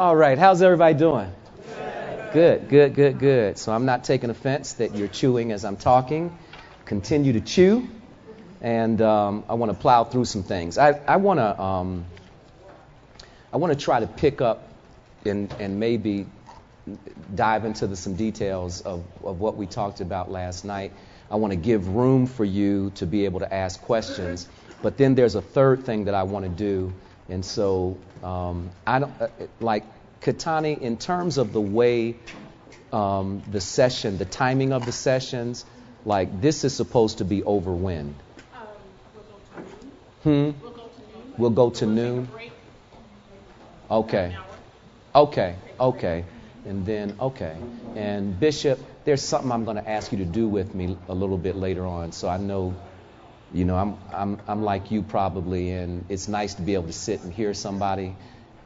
All right, how's everybody doing? Good, good, good, good. So I'm not taking offense that you're chewing as I'm talking. Continue to chew, and um, I want to plow through some things. I, I want to um, I want to try to pick up and, and maybe dive into the, some details of, of what we talked about last night. I want to give room for you to be able to ask questions. But then there's a third thing that I want to do. And so, um, I don't, uh, like, Katani, in terms of the way um, the session, the timing of the sessions, like, this is supposed to be over when? Um, Hmm? We'll go to noon. Okay. Okay. Okay. And then, okay. And Bishop, there's something I'm going to ask you to do with me a little bit later on. So I know, you know, I'm, I'm, I'm like you probably, and it's nice to be able to sit and hear somebody,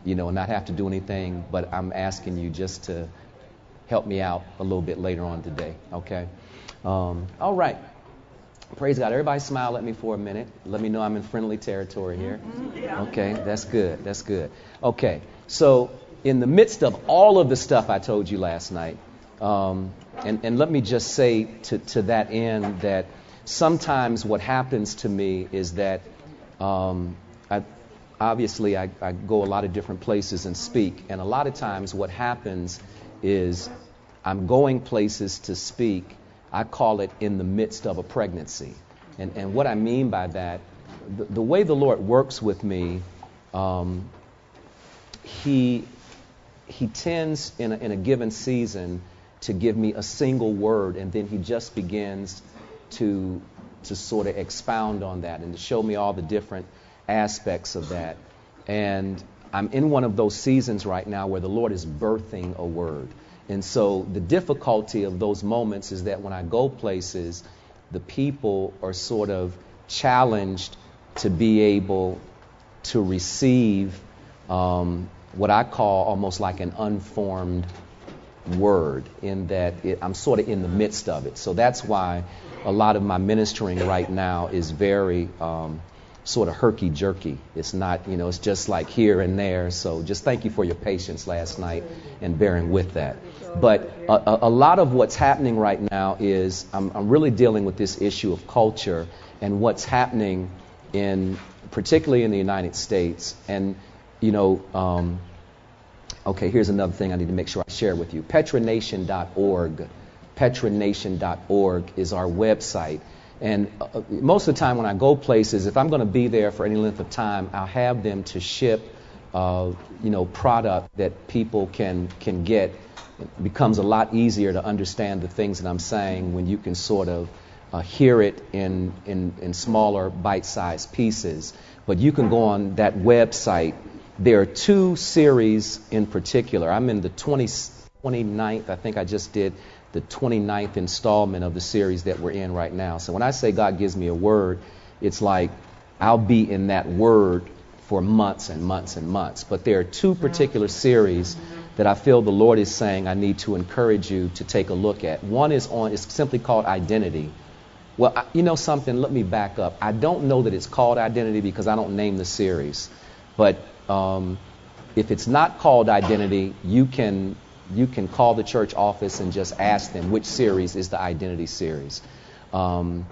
you know, and not have to do anything. But I'm asking you just to help me out a little bit later on today. Okay. Um, all right. Praise God. Everybody smile at me for a minute. Let me know I'm in friendly territory here. Okay, that's good. That's good. Okay, so in the midst of all of the stuff I told you last night, um, and, and let me just say to, to that end that sometimes what happens to me is that um, I, obviously I, I go a lot of different places and speak, and a lot of times what happens is I'm going places to speak. I call it in the midst of a pregnancy. And, and what I mean by that, the, the way the Lord works with me, um, he, he tends in a, in a given season to give me a single word, and then he just begins to, to sort of expound on that and to show me all the different aspects of that. And I'm in one of those seasons right now where the Lord is birthing a word. And so the difficulty of those moments is that when I go places, the people are sort of challenged to be able to receive um, what I call almost like an unformed word, in that it, I'm sort of in the midst of it. So that's why a lot of my ministering right now is very um, sort of herky jerky. It's not, you know, it's just like here and there. So just thank you for your patience last night and bearing with that. But a, a, lot of what's happening right now is I'm, I'm really dealing with this issue of culture and what's happening in, particularly in the United States. And, you know, um, okay, here's another thing I need to make sure I share with you. Petranation.org. Petranation.org is our website. And uh, most of the time when I go places, if I'm going to be there for any length of time, I'll have them to ship, uh, you know, product that people can can get. It becomes a lot easier to understand the things that I'm saying when you can sort of uh, hear it in, in, in smaller bite-sized pieces. But you can go on that website. There are two series in particular. I'm in the 20, 29th. I think I just did the 29th installment of the series that we're in right now. So when I say God gives me a word, it's like I'll be in that word for months and months and months. But there are two particular series that I feel the Lord is saying I need to encourage you to take a look at. One is on, it's simply called Identity. Well, I, you know something, let me back up. I don't know that it's called Identity because I don't name the series. But um, if it's not called Identity, you can you can call the church office and just ask them which series is the identity series. Um,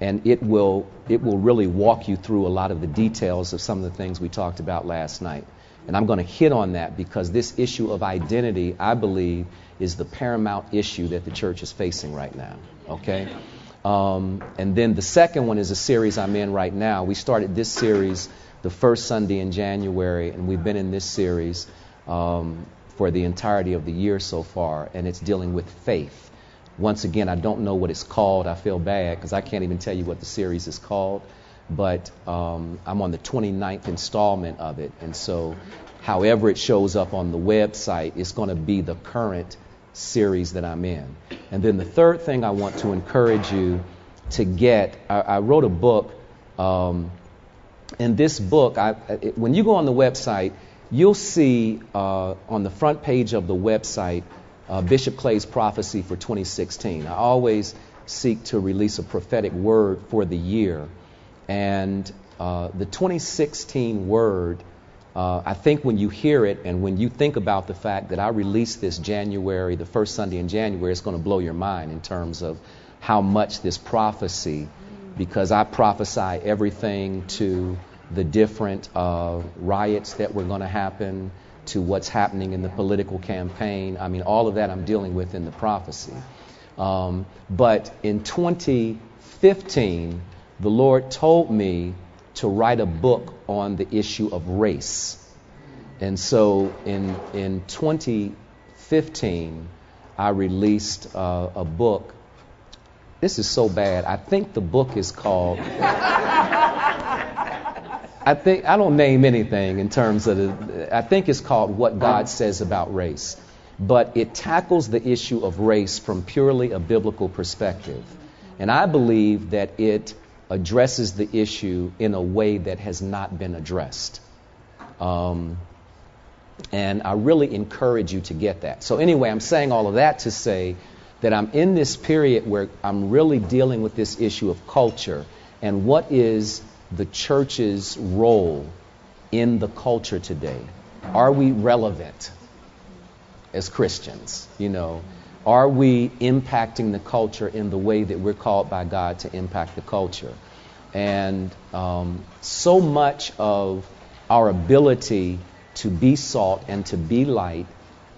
and it will, it will really walk you through a lot of the details of some of the things we talked about last night. And I'm going to hit on that because this issue of identity, I believe, is the paramount issue that the church is facing right now. Okay? Um, and then the second one is a series I'm in right now. We started this series the first Sunday in January, and we've been in this series. Um, for the entirety of the year so far, and it's dealing with faith. Once again, I don't know what it's called. I feel bad because I can't even tell you what the series is called, but um, I'm on the 29th installment of it. And so, however it shows up on the website, it's going to be the current series that I'm in. And then the third thing I want to encourage you to get, I, I wrote a book. Um, in this book, I, when you go on the website, you'll see uh, on the front page of the website uh, Bishop Clay's prophecy for 2016. I always seek to release a prophetic word for the year. And uh, the 2016 word uh, I think when you hear it and when you think about the fact that I released this January, the first Sunday in January, it's going to blow your mind in terms of how much this prophecy, because I prophesy everything to the different uh, riots that were going to happen, to what's happening in the political campaign. I mean, all of that I'm dealing with in the prophecy. Um, but in 2015, the Lord told me to write a book on the issue of race. And so in, in 2015, I released uh, a book. This is so bad. I think the book is called. I think I don't name anything in terms of the. I think it's called "What God Says About Race," but it tackles the issue of race from purely a biblical perspective, and I believe that it addresses the issue in a way that has not been addressed. Um, and I really encourage you to get that. So, anyway, I'm saying all of that to say that I'm in this period where I'm really dealing with this issue of culture and what is the church's role in the culture today. Are we relevant as Christians? You know, are we impacting the culture in the way that we're called by God to impact the culture? And um, so much of our ability to be salt and to be light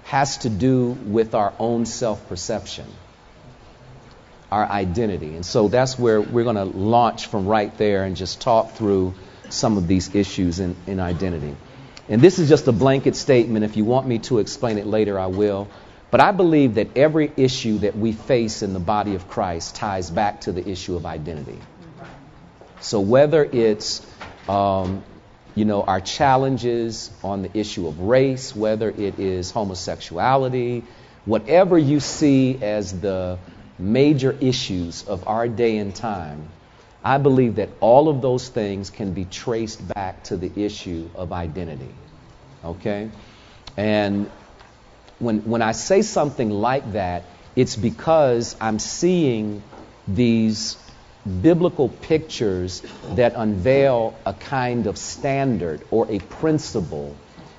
has to do with our own self perception, our identity. And so that's where we're going to launch from right there and just talk through some of these issues in, in identity. And this is just a blanket statement. If you want me to explain it later, I will. But I believe that every issue that we face in the body of Christ ties back to the issue of identity. So whether it's um, you know our challenges on the issue of race, whether it is homosexuality, whatever you see as the major issues of our day and time, I believe that all of those things can be traced back to the issue of identity. Okay? And when, when I say something like that, it's because I'm seeing these biblical pictures that unveil a kind of standard or a principle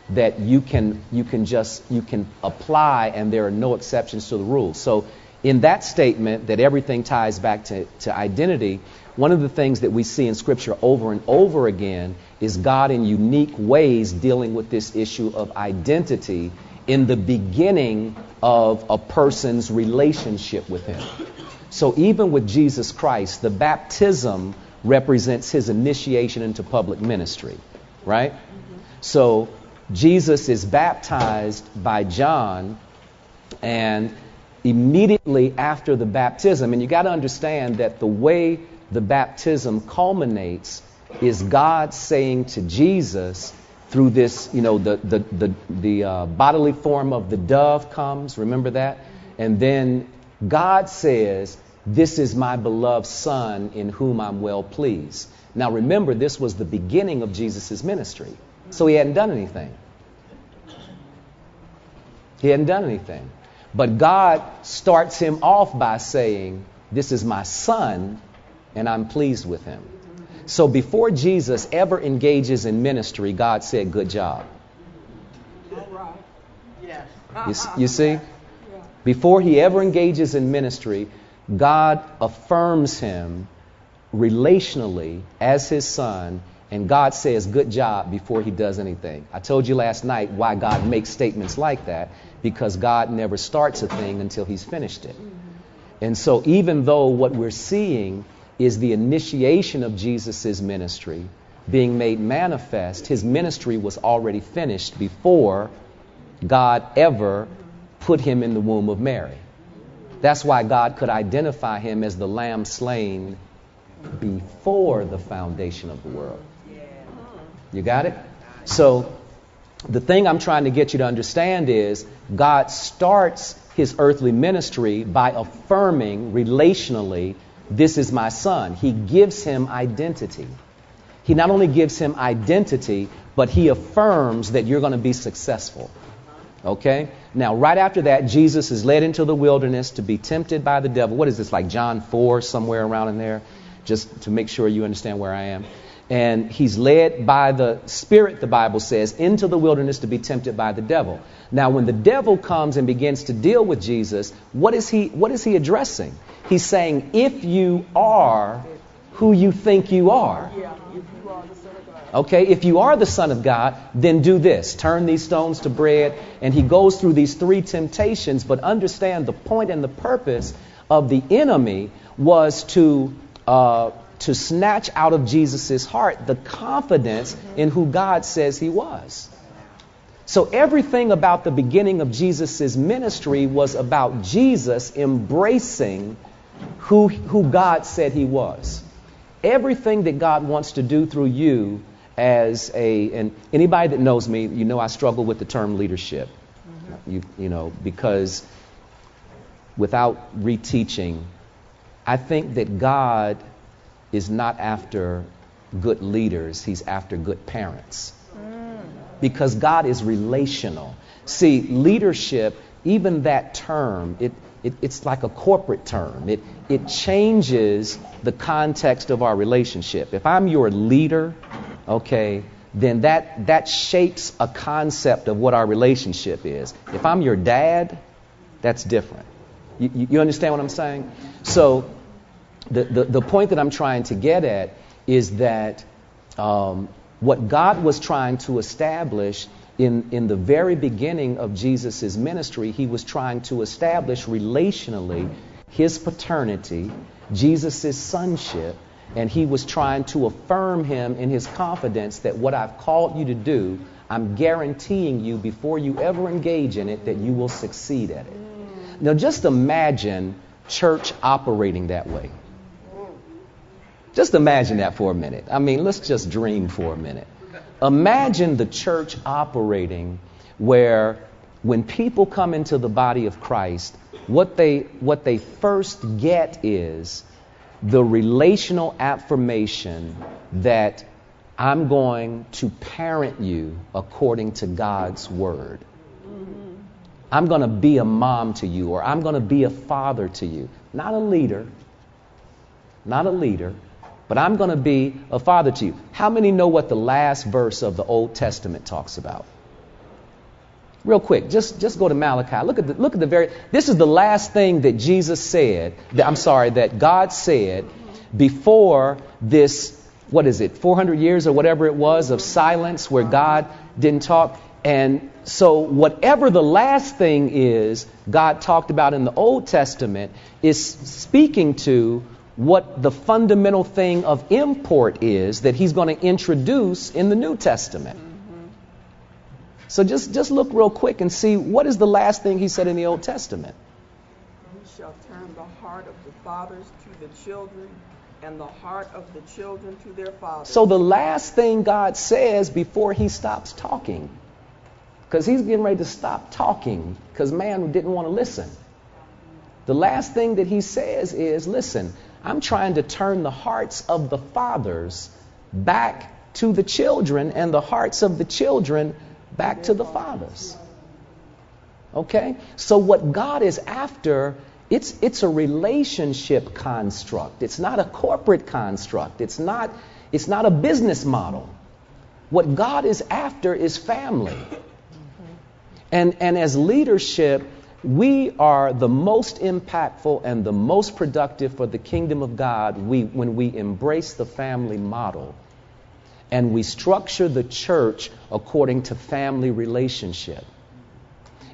that you can you can just you can apply and there are no exceptions to the rule. So in that statement that everything ties back to, to identity, one of the things that we see in Scripture over and over again is God in unique ways dealing with this issue of identity in the beginning of a person's relationship with Him. So even with Jesus Christ, the baptism represents his initiation into public ministry, right? So Jesus is baptized by John, and immediately after the baptism, and you got to understand that the way the baptism culminates is God saying to Jesus through this, you know, the the the, the uh, bodily form of the dove comes. Remember that, and then God says, this is my beloved Son in whom I'm well pleased. Now remember, this was the beginning of Jesus' ministry. So he hadn't done anything. He hadn't done anything. But God starts him off by saying, This is my Son, and I'm pleased with him. So before Jesus ever engages in ministry, God said, Good job. You, you see? Before he ever engages in ministry, God affirms him relationally as his son, and God says, Good job before he does anything. I told you last night why God makes statements like that, because God never starts a thing until he's finished it. Mm-hmm. And so, even though what we're seeing is the initiation of Jesus' ministry being made manifest, his ministry was already finished before God ever put him in the womb of Mary. That's why God could identify him as the lamb slain before the foundation of the world. You got it? So, the thing I'm trying to get you to understand is God starts his earthly ministry by affirming relationally, this is my son. He gives him identity. He not only gives him identity, but he affirms that you're going to be successful. Okay? Now, right after that, Jesus is led into the wilderness to be tempted by the devil. What is this, like John 4, somewhere around in there? Just to make sure you understand where I am. And he's led by the Spirit, the Bible says, into the wilderness to be tempted by the devil. Now, when the devil comes and begins to deal with Jesus, what is he, what is he addressing? He's saying, if you are who you think you are, Okay, if you are the Son of God, then do this turn these stones to bread. And he goes through these three temptations, but understand the point and the purpose of the enemy was to. Uh, to snatch out of Jesus' heart the confidence in who God says he was. So everything about the beginning of Jesus' ministry was about Jesus embracing who, who God said he was. Everything that God wants to do through you as a, and anybody that knows me, you know I struggle with the term leadership. Mm-hmm. You, you know, because without reteaching, I think that God is not after good leaders, He's after good parents. Because God is relational. See, leadership, even that term, it, it, it's like a corporate term. It, it changes the context of our relationship. If I'm your leader, okay, then that, that shapes a concept of what our relationship is. If I'm your dad, that's different. You, you understand what I'm saying? So, the, the, the, point that I'm trying to get at is that um, what God was trying to establish in, in the very beginning of Jesus' ministry, he was trying to establish relationally his paternity, Jesus' sonship, and he was trying to affirm him in his confidence that what I've called you to do, I'm guaranteeing you before you ever engage in it that you will succeed at it. Now, just imagine church operating that way. Just imagine that for a minute. I mean, let's just dream for a minute. Imagine the church operating where when people come into the body of Christ, what they, what they first get is the relational affirmation that I'm going to parent you according to God's word. I'm going to be a mom to you, or I'm going to be a father to you. Not a leader, not a leader, but I'm going to be a father to you. How many know what the last verse of the Old Testament talks about? Real quick, just, just go to Malachi. Look at, the, look at the very, this is the last thing that Jesus said, that, I'm sorry, that God said before this, what is it, 400 years or whatever it was of silence where God didn't talk. And so, whatever the last thing is God talked about in the Old Testament is speaking to what the fundamental thing of import is that He's going to introduce in the New Testament. So just, just look real quick and see what is the last thing he said in the Old Testament. He shall turn the heart of the fathers to the children and the heart of the children to their fathers. So the last thing God says before he stops talking, because he's getting ready to stop talking because man didn't want to listen. The last thing that he says is, listen, I'm trying to turn the hearts of the fathers back to the children and the hearts of the children back to the fathers. Okay? So what God is after, it's it's a relationship construct. It's not a corporate construct. It's not it's not a business model. What God is after is family. And and as leadership, we are the most impactful and the most productive for the kingdom of God we, when we embrace the family model and we structure the church according to family relationship.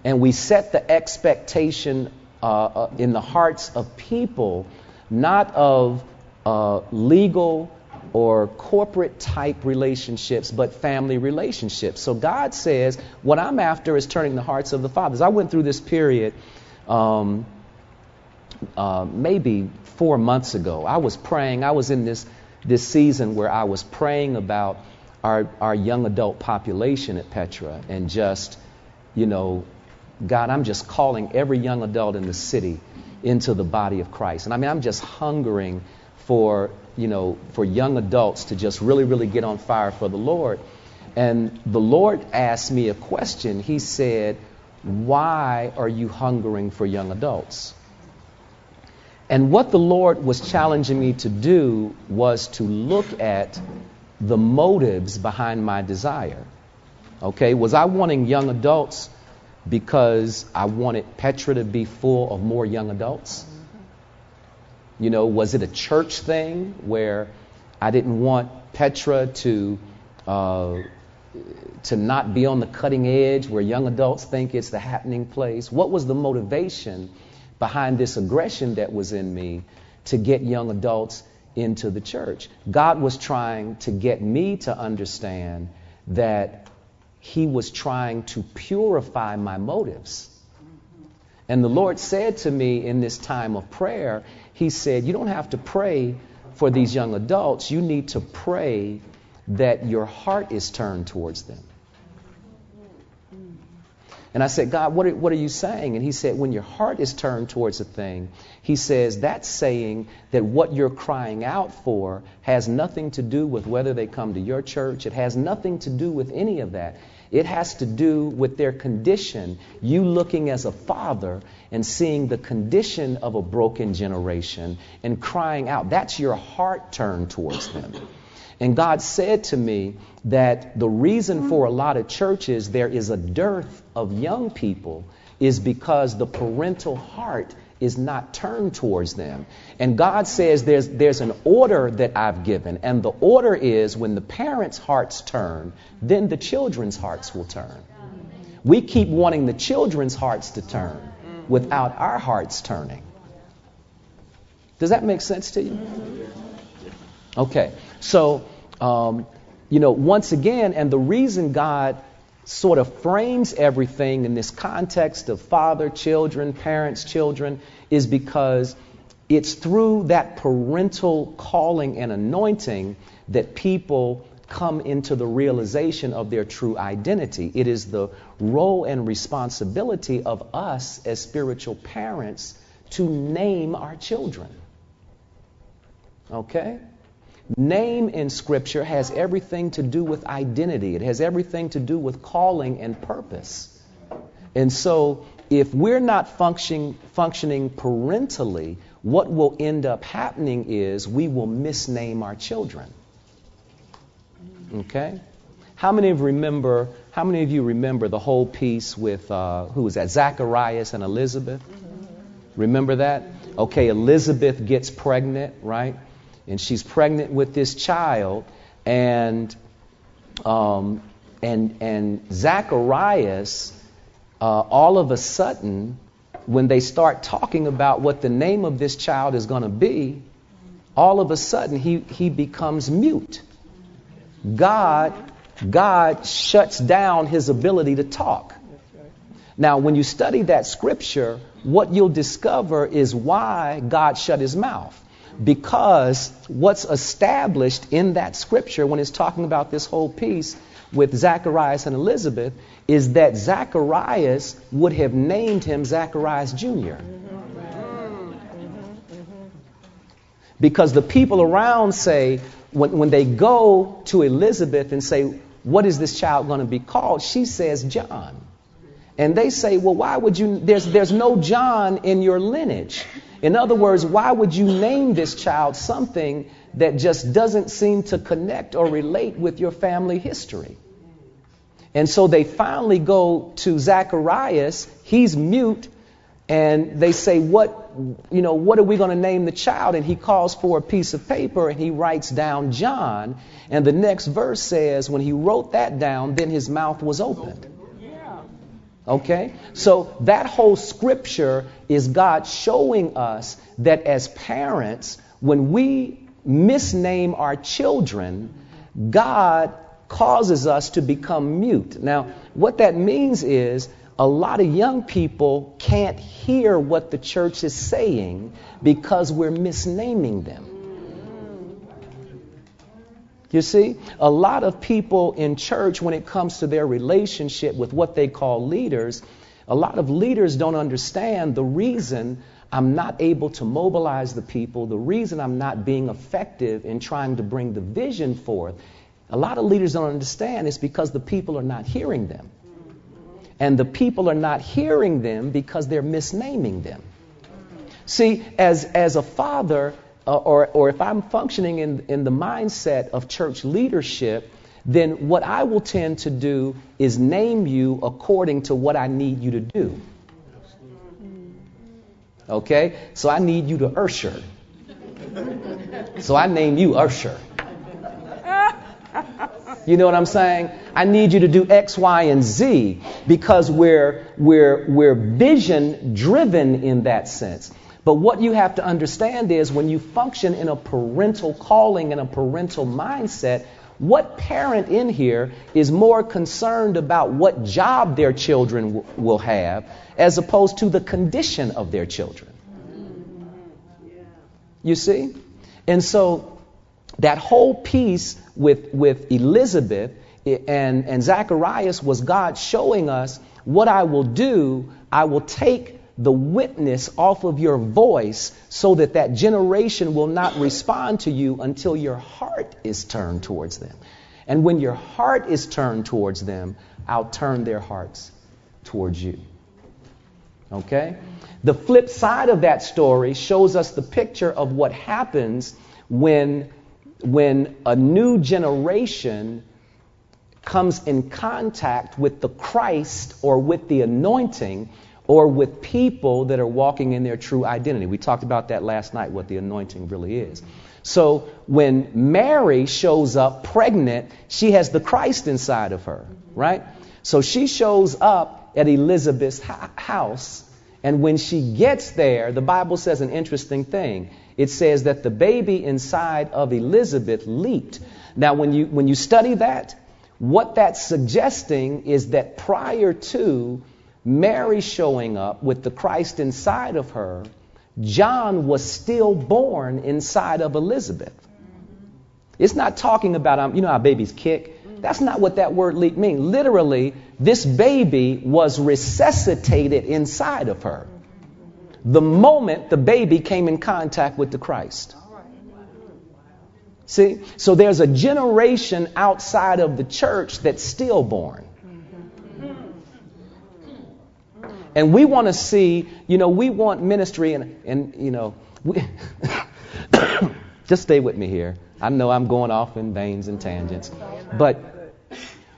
And we set the expectation uh, uh, in the hearts of people, not of uh, legal or corporate type relationships, but family relationships. So God says, what I'm after is turning the hearts of the fathers. I went through this period um, uh, maybe four months ago. I was praying, I was in this this season where I was praying about our, our young adult population at Petra and just, you know, God, I'm just calling every young adult in the city into the body of Christ. And I mean, I'm just hungering for, you know, for young adults to just really, really get on fire for the Lord. And the Lord asked me a question. He said, Why are you hungering for young adults? And what the Lord was challenging me to do was to look at the motives behind my desire. Okay, was I wanting young adults because I wanted Petra to be full of more young adults? You know, was it a church thing where I didn't want Petra to uh, to not be on the cutting edge where young adults think it's the happening place? What was the motivation behind this aggression that was in me to get young adults into the church? God was trying to get me to understand that He was trying to purify my motives. And the Lord said to me in this time of prayer, He said, You don't have to pray for these young adults. You need to pray that your heart is turned towards them. And I said, God, what are, what are you saying? And he said, when your heart is turned towards a thing, he says, that's saying that what you're crying out for has nothing to do with whether they come to your church. It has nothing to do with any of that. It has to do with their condition. You looking as a father and seeing the condition of a broken generation and crying out. That's your heart turned towards them. And God said to me that the reason for a lot of churches there is a dearth of young people is because the parental heart is not turned towards them. And God says there's, there's an order that I've given, and the order is when the parents' hearts turn, then the children's hearts will turn. We keep wanting the children's hearts to turn without our hearts turning. Does that make sense to you? Okay, so, um, you know, once again, and the reason God sort of frames everything in this context of father, children, parents, children, is because it's through that parental calling and anointing that people come into the realization of their true identity. It is the role and responsibility of us as spiritual parents to name our children. Okay? Name in Scripture has everything to do with identity, it has everything to do with calling and purpose. And so, if we're not functioning, functioning parentally, what will end up happening is we will misname our children. Okay? How many of remember? How many of you remember the whole piece with uh, who was that? Zacharias and Elizabeth. Remember that? Okay, Elizabeth gets pregnant, right? and she's pregnant with this child, and um, and and Zacharias, uh, all of a sudden, when they start talking about what the name of this child is going to be, all of a sudden he he becomes mute. God God shuts down his ability to talk. Now, when you study that scripture, what you'll discover is why God shut his mouth because what's established in that scripture when it's talking about this whole piece with Zacharias and Elizabeth is that Zacharias would have named him Zacharias Jr. Because the people around say, when, when they go to Elizabeth and say, What is this child going to be called? She says, John. And they say, Well, why would you? There's, there's no John in your lineage. In other words, why would you name this child something that just doesn't seem to connect or relate with your family history? And so they finally go to Zacharias. He's mute. And they say, what, you know, what are we going to name the child? And he calls for a piece of paper and he writes down John. And the next verse says, when he wrote that down, then his mouth was opened. Okay? So that whole scripture is God showing us that as parents, when we misname our children, God causes us to become mute. Now, what that means is a lot of young people can't hear what the church is saying because we're misnaming them. You see, a lot of people in church, when it comes to their relationship with what they call leaders, a lot of leaders don't understand the reason I'm not able to mobilize the people, the reason I'm not being effective in trying to bring the vision forth. A lot of leaders don't understand it's because the people are not hearing them. And the people are not hearing them because they're misnaming them. See, as, as a father, uh, or, or if I'm functioning in, in the mindset of church leadership, then what I will tend to do is name you according to what I need you to do. Okay? So I need you to usher. So I name you Usher. You know what I'm saying? I need you to do X, Y, and Z because we're, we're, we're vision driven in that sense. But what you have to understand is when you function in a parental calling and a parental mindset, what parent in here is more concerned about what job their children w- will have as opposed to the condition of their children? You see? And so that whole piece with, with Elizabeth and, and Zacharias was God showing us what I will do, I will take the witness off of your voice so that that generation will not respond to you until your heart is turned towards them. And when your heart is turned towards them, I'll turn their hearts towards you. Okay? The flip side of that story shows us the picture of what happens when, when a new generation comes in contact with the Christ or with the anointing or with people that are walking in their true identity. We talked about that last night, what the anointing really is. So when Mary shows up pregnant, she has the Christ inside of her, right? So she shows up at Elizabeth's house and when she gets there, the Bible says an interesting thing. It says that the baby inside of Elizabeth leaped. Now, when you, when you study that, what that's suggesting is that prior to Mary showing up with the Christ inside of her, John was still born inside of Elizabeth. It's not talking about, um, you know how babies kick? That's not what that word leap means. Literally, this baby was resuscitated inside of her the moment the baby came in contact with the Christ. See? So there's a generation outside of the church that's stillborn. And we want to see, you know, we want ministry and, and you know, we just stay with me here. I know I'm going off in veins and tangents. But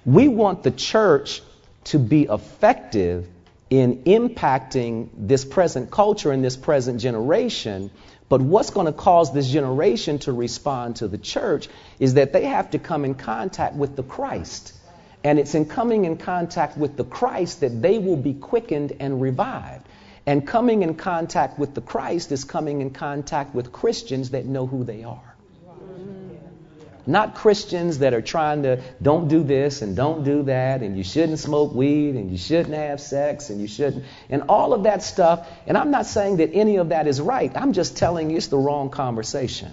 we want the church to be effective in impacting this present culture and this present generation. But what's going to cause this generation to respond to the church is that they have to come in contact with the Christ. And it's in coming in contact with the Christ that they will be quickened and revived. And coming in contact with the Christ is coming in contact with Christians that know who they are. Not Christians that are trying to don't do this and don't do that and you shouldn't smoke weed and you shouldn't have sex and you shouldn't and all of that stuff. And I'm not saying that any of that is right. I'm just telling you it's the wrong conversation.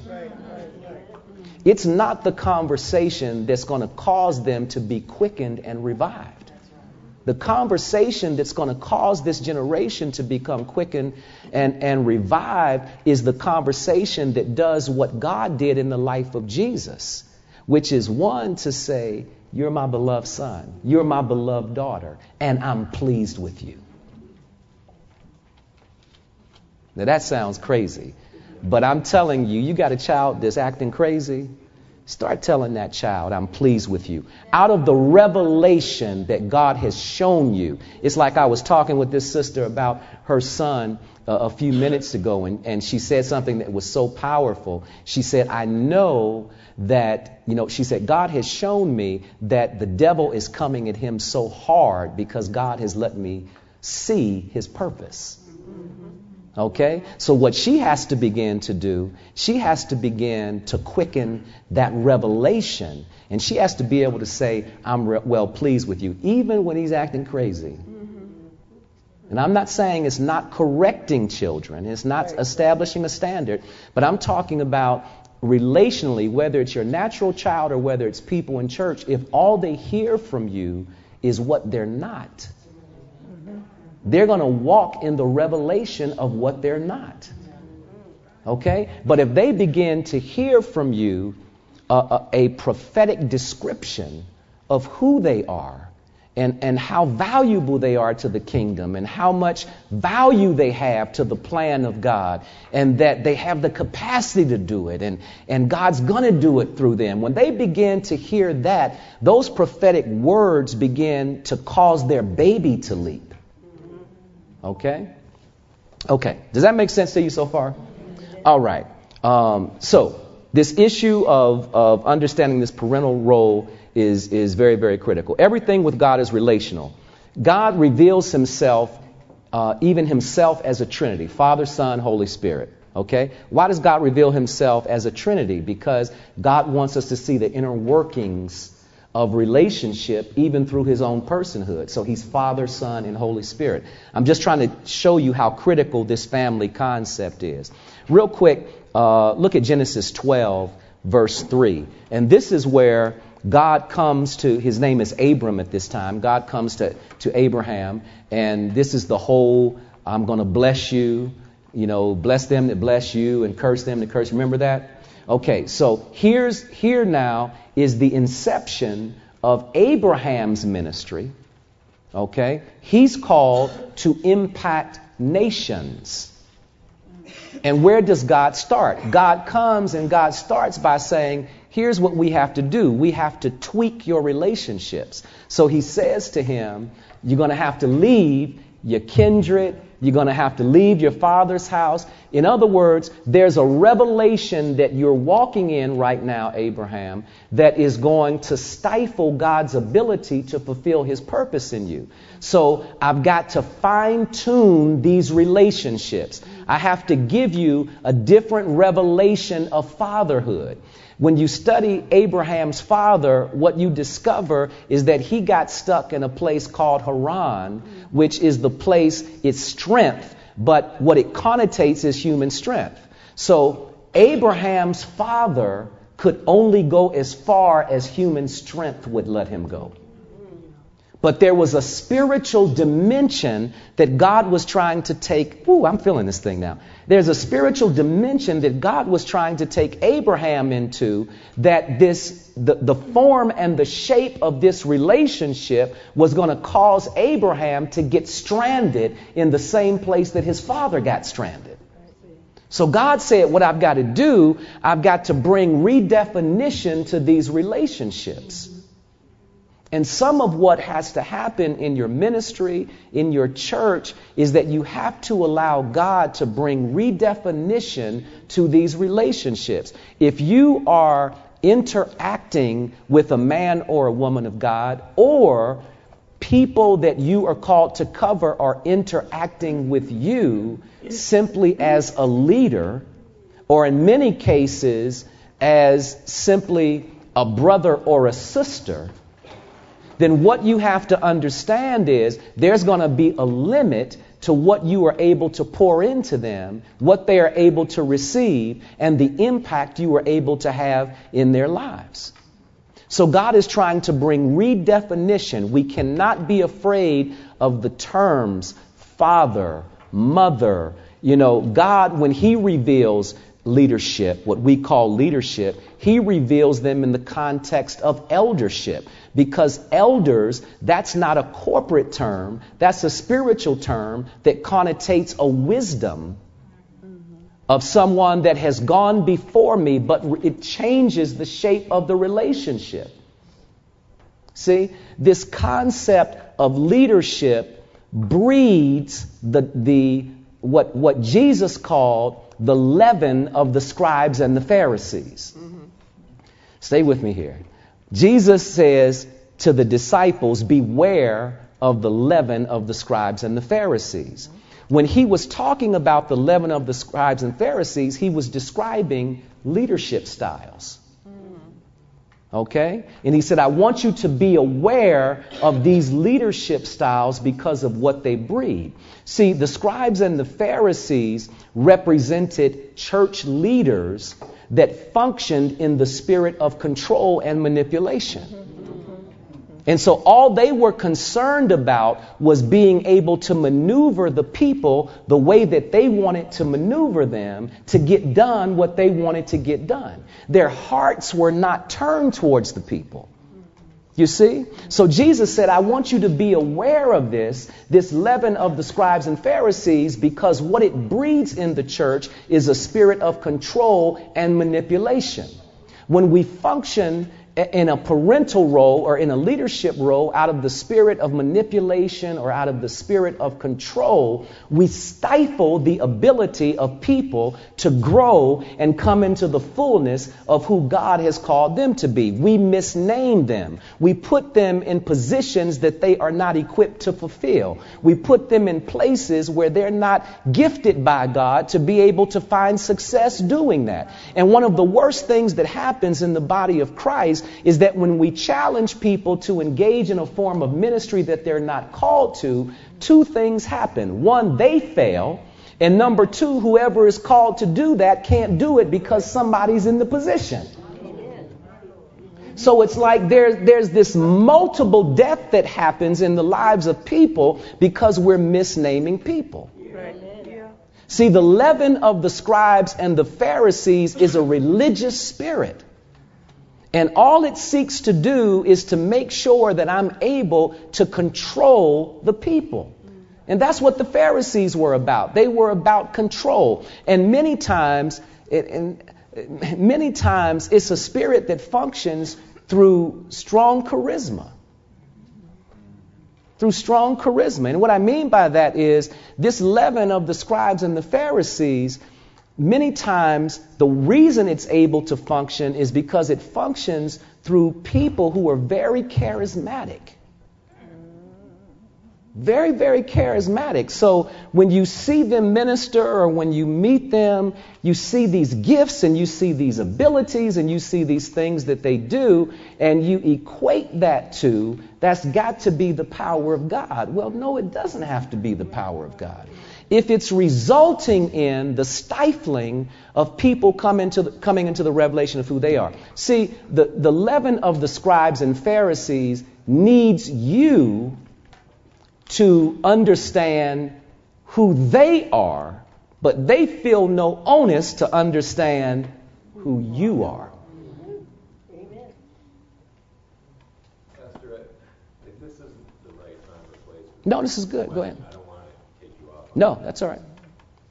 It's not the conversation that's going to cause them to be quickened and revived. The conversation that's going to cause this generation to become quickened and, and revived is the conversation that does what God did in the life of Jesus, which is one to say, You're my beloved son, you're my beloved daughter, and I'm pleased with you. Now that sounds crazy, but I'm telling you, you got a child that's acting crazy, Start telling that child, I'm pleased with you. Out of the revelation that God has shown you. It's like I was talking with this sister about her son uh, a few minutes ago, and, and she said something that was so powerful. She said, I know that, you know, she said, God has shown me that the devil is coming at him so hard because God has let me see his purpose. Okay? So, what she has to begin to do, she has to begin to quicken that revelation. And she has to be able to say, I'm re- well pleased with you, even when he's acting crazy. And I'm not saying it's not correcting children, it's not establishing a standard, but I'm talking about relationally, whether it's your natural child or whether it's people in church, if all they hear from you is what they're not they're going to walk in the revelation of what they're not. Okay? But if they begin to hear from you a, a, a prophetic description of who they are and, and how valuable they are to the kingdom and how much value they have to the plan of God and that they have the capacity to do it and, and God's going to do it through them. When they begin to hear that, those prophetic words begin to cause their baby to leap. Okay? Okay. Does that make sense to you so far? All right. Um, so, this issue of, of understanding this parental role is, is very, very critical. Everything with God is relational. God reveals himself, uh, even himself, as a Trinity Father, Son, Holy Spirit. Okay? Why does God reveal himself as a Trinity? Because God wants us to see the inner workings of relationship even through his own personhood. So he's Father, Son, and Holy Spirit. I'm just trying to show you how critical this family concept is. Real quick, uh, look at Genesis 12, verse 3. And this is where God comes to, his name is Abram at this time. God comes to, to Abraham, and this is the whole I'm going to bless you, you know, bless them that bless you, and curse them that curse. Remember that? Okay, so here's here now is the inception of Abraham's ministry. Okay? He's called to impact nations. And where does God start? God comes and God starts by saying, here's what we have to do. We have to tweak your relationships. So he says to him, You're going to have to leave your kindred. You're going to have to leave your father's house. In other words, there's a revelation that you're walking in right now, Abraham, that is going to stifle God's ability to fulfill his purpose in you. So I've got to fine tune these relationships. I have to give you a different revelation of fatherhood. When you study Abraham's father, what you discover is that he got stuck in a place called Haran, which is the place, its strength, but what it connotates is human strength. So Abraham's father could only go as far as human strength would let him go. But there was a spiritual dimension that God was trying to take. Ooh, I'm feeling this thing now. There's a spiritual dimension that God was trying to take Abraham into that this, the, the form and the shape of this relationship was going to cause Abraham to get stranded in the same place that his father got stranded. So God said, what I've got to do, I've got to bring redefinition to these relationships. And some of what has to happen in your ministry, in your church, is that you have to allow God to bring redefinition to these relationships. If you are interacting with a man or a woman of God, or people that you are called to cover are interacting with you simply as a leader, or in many cases, as simply a brother or a sister, then what you have to understand is there's going to be a limit to what you are able to pour into them, what they are able to receive, and the impact you are able to have in their lives. So God is trying to bring redefinition. We cannot be afraid of the terms father, mother. You know, God, when He reveals leadership, what we call leadership, He reveals them in the context of eldership. Because elders, that's not a corporate term, that's a spiritual term that connotates a wisdom of someone that has gone before me, but it changes the shape of the relationship. See, this concept of leadership breeds the, the what, what Jesus called the leaven of the scribes and the Pharisees. Mm-hmm. Stay with me here. Jesus says to the disciples, Beware of the leaven of the scribes and the Pharisees. When he was talking about the leaven of the scribes and Pharisees, he was describing leadership styles. Okay? And he said, I want you to be aware of these leadership styles because of what they breed. See, the scribes and the Pharisees represented church leaders that functioned in the spirit of control and manipulation. And so all they were concerned about was being able to maneuver the people the way that they wanted to maneuver them to get done what they wanted to get done. Their hearts were not turned towards the people. You see? So Jesus said, I want you to be aware of this, this leaven of the scribes and Pharisees, because what it breeds in the church is a spirit of control and manipulation. When we function in a parental role or in a leadership role out of the spirit of manipulation or out of the spirit of control, we stifle the ability of people to grow and come into the fullness of who God has called them to be. We misname them. We put them in positions that they are not equipped to fulfill. We put them in places where they're not gifted by God to be able to find success doing that. And one of the worst things that happens in the body of Christ is that when we challenge people to engage in a form of ministry that they're not called to, two things happen. One, they fail. And number two, whoever is called to do that can't do it because somebody's in the position. So it's like there's, there's this multiple death that happens in the lives of people because we're misnaming people. See, the leaven of the scribes and the Pharisees is a religious spirit. And all it seeks to do is to make sure that I'm able to control the people. And that's what the Pharisees were about. They were about control. And many times, and many times it's a spirit that functions through strong charisma. Through strong charisma. And what I mean by that is this leaven of the scribes and the Pharisees many times the reason it's able to function is because it functions through people who are very charismatic. Very, very charismatic. So when you see them minister or when you meet them, you see these gifts and you see these abilities and you see these things that they do, and you equate that to that's got to be the power of God. Well, no, it doesn't have to be the power of God if it's resulting in the stifling of people come into the, coming into the revelation of who they are. See, the, the leaven of the scribes and Pharisees needs you to understand who they are, but they feel no onus to understand who you are. No, this is good. Go ahead. No, that's all right.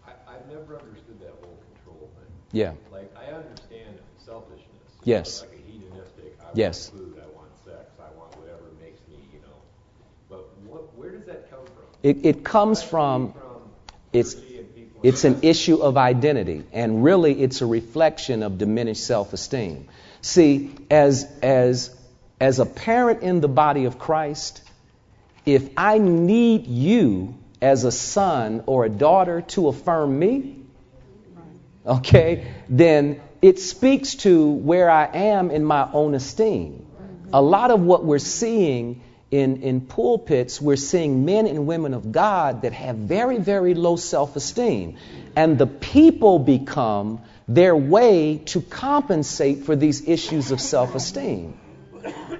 I, I've never understood that whole control thing. Yeah. Like, I understand selfishness. Yes. Like a hedonistic, I yes. want food, I want sex, I want whatever makes me, you know. But what, where does that come from? It, it comes from, it's, it's an issue of identity, and really it's a reflection of diminished self esteem. See, as, as, as a parent in the body of Christ, if I need you as a son or a daughter to affirm me, okay, then it speaks to where I am in my own esteem. A lot of what we're seeing in, in pulpits, we're seeing men and women of God that have very, very low self esteem. And the people become their way to compensate for these issues of self esteem.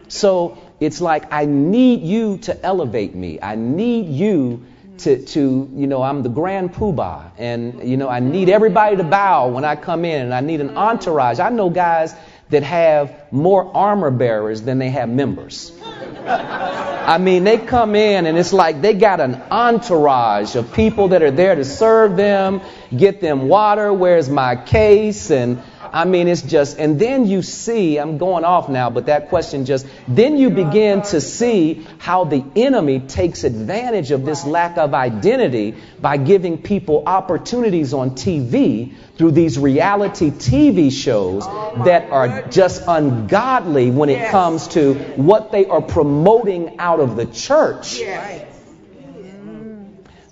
So it's like, I need you to elevate me. I need you to, to, you know, I'm the grand poobah, and, you know, I need everybody to bow when I come in, and I need an entourage. I know guys that have more armor bearers than they have members. I mean, they come in and it's like they got an entourage of people that are there to serve them, get them water, where's my case, and I mean, it's just, and then you see, I'm going off now, but that question just, then you begin to see how the enemy takes advantage of this lack of identity by giving people opportunities on TV through these reality TV shows that are just ungodly when it comes to what they are promoting out of the church.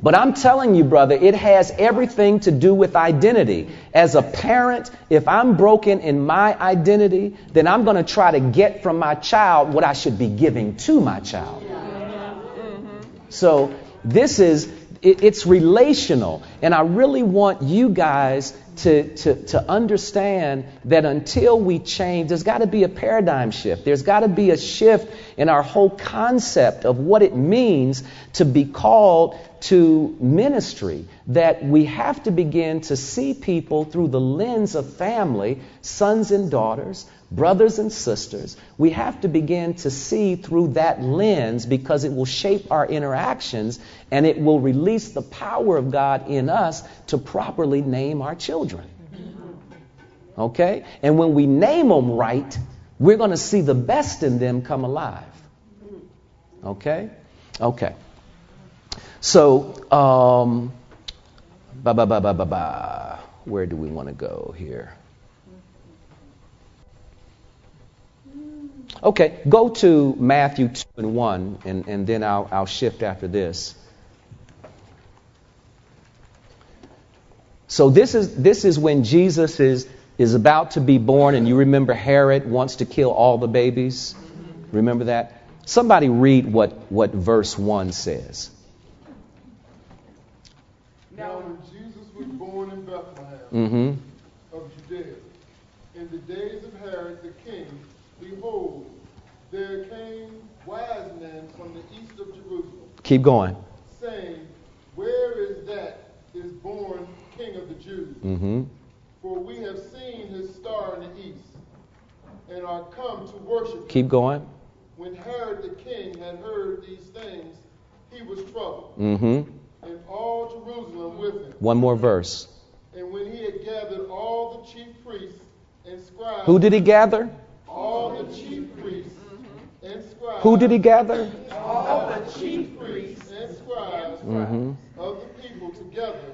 But I'm telling you, brother, it has everything to do with identity. As a parent, if I'm broken in my identity, then I'm going to try to get from my child what I should be giving to my child. So this is, it, it's relational. And I really want you guys to, to, to understand that until we change, there's got to be a paradigm shift. There's got to be a shift in our whole concept of what it means to be called to ministry. That we have to begin to see people through the lens of family, sons and daughters, brothers and sisters. We have to begin to see through that lens because it will shape our interactions and it will release the power of God in us to properly name our children. Okay? And when we name them right, we're going to see the best in them come alive. Okay? Okay. So, um, ba ba ba ba ba ba. Where do we want to go here? Okay, go to Matthew 2 and 1, and, and then I'll, I'll shift after this. So this is this is when Jesus is is about to be born, and you remember Herod wants to kill all the babies. Remember that? Somebody read what, what verse 1 says. Now, when Jesus was born in Bethlehem Mm-hmm. of Judea, in the days of Herod the king, behold, there came wise men from the east of Jerusalem, Keep going. saying, Where is that is born King of the Jews? Mm-hmm. For we have seen his star in the east, and are come to worship him. Keep going. When Herod the king had heard these things, he was troubled, Mm-hmm. and all Jerusalem with him. One more verse. And when he had gathered all the chief priests and scribes, Who did he gather? All the chief priests and scribes, Who did he gather? all the chief priests and scribes Mm-hmm. of the people together,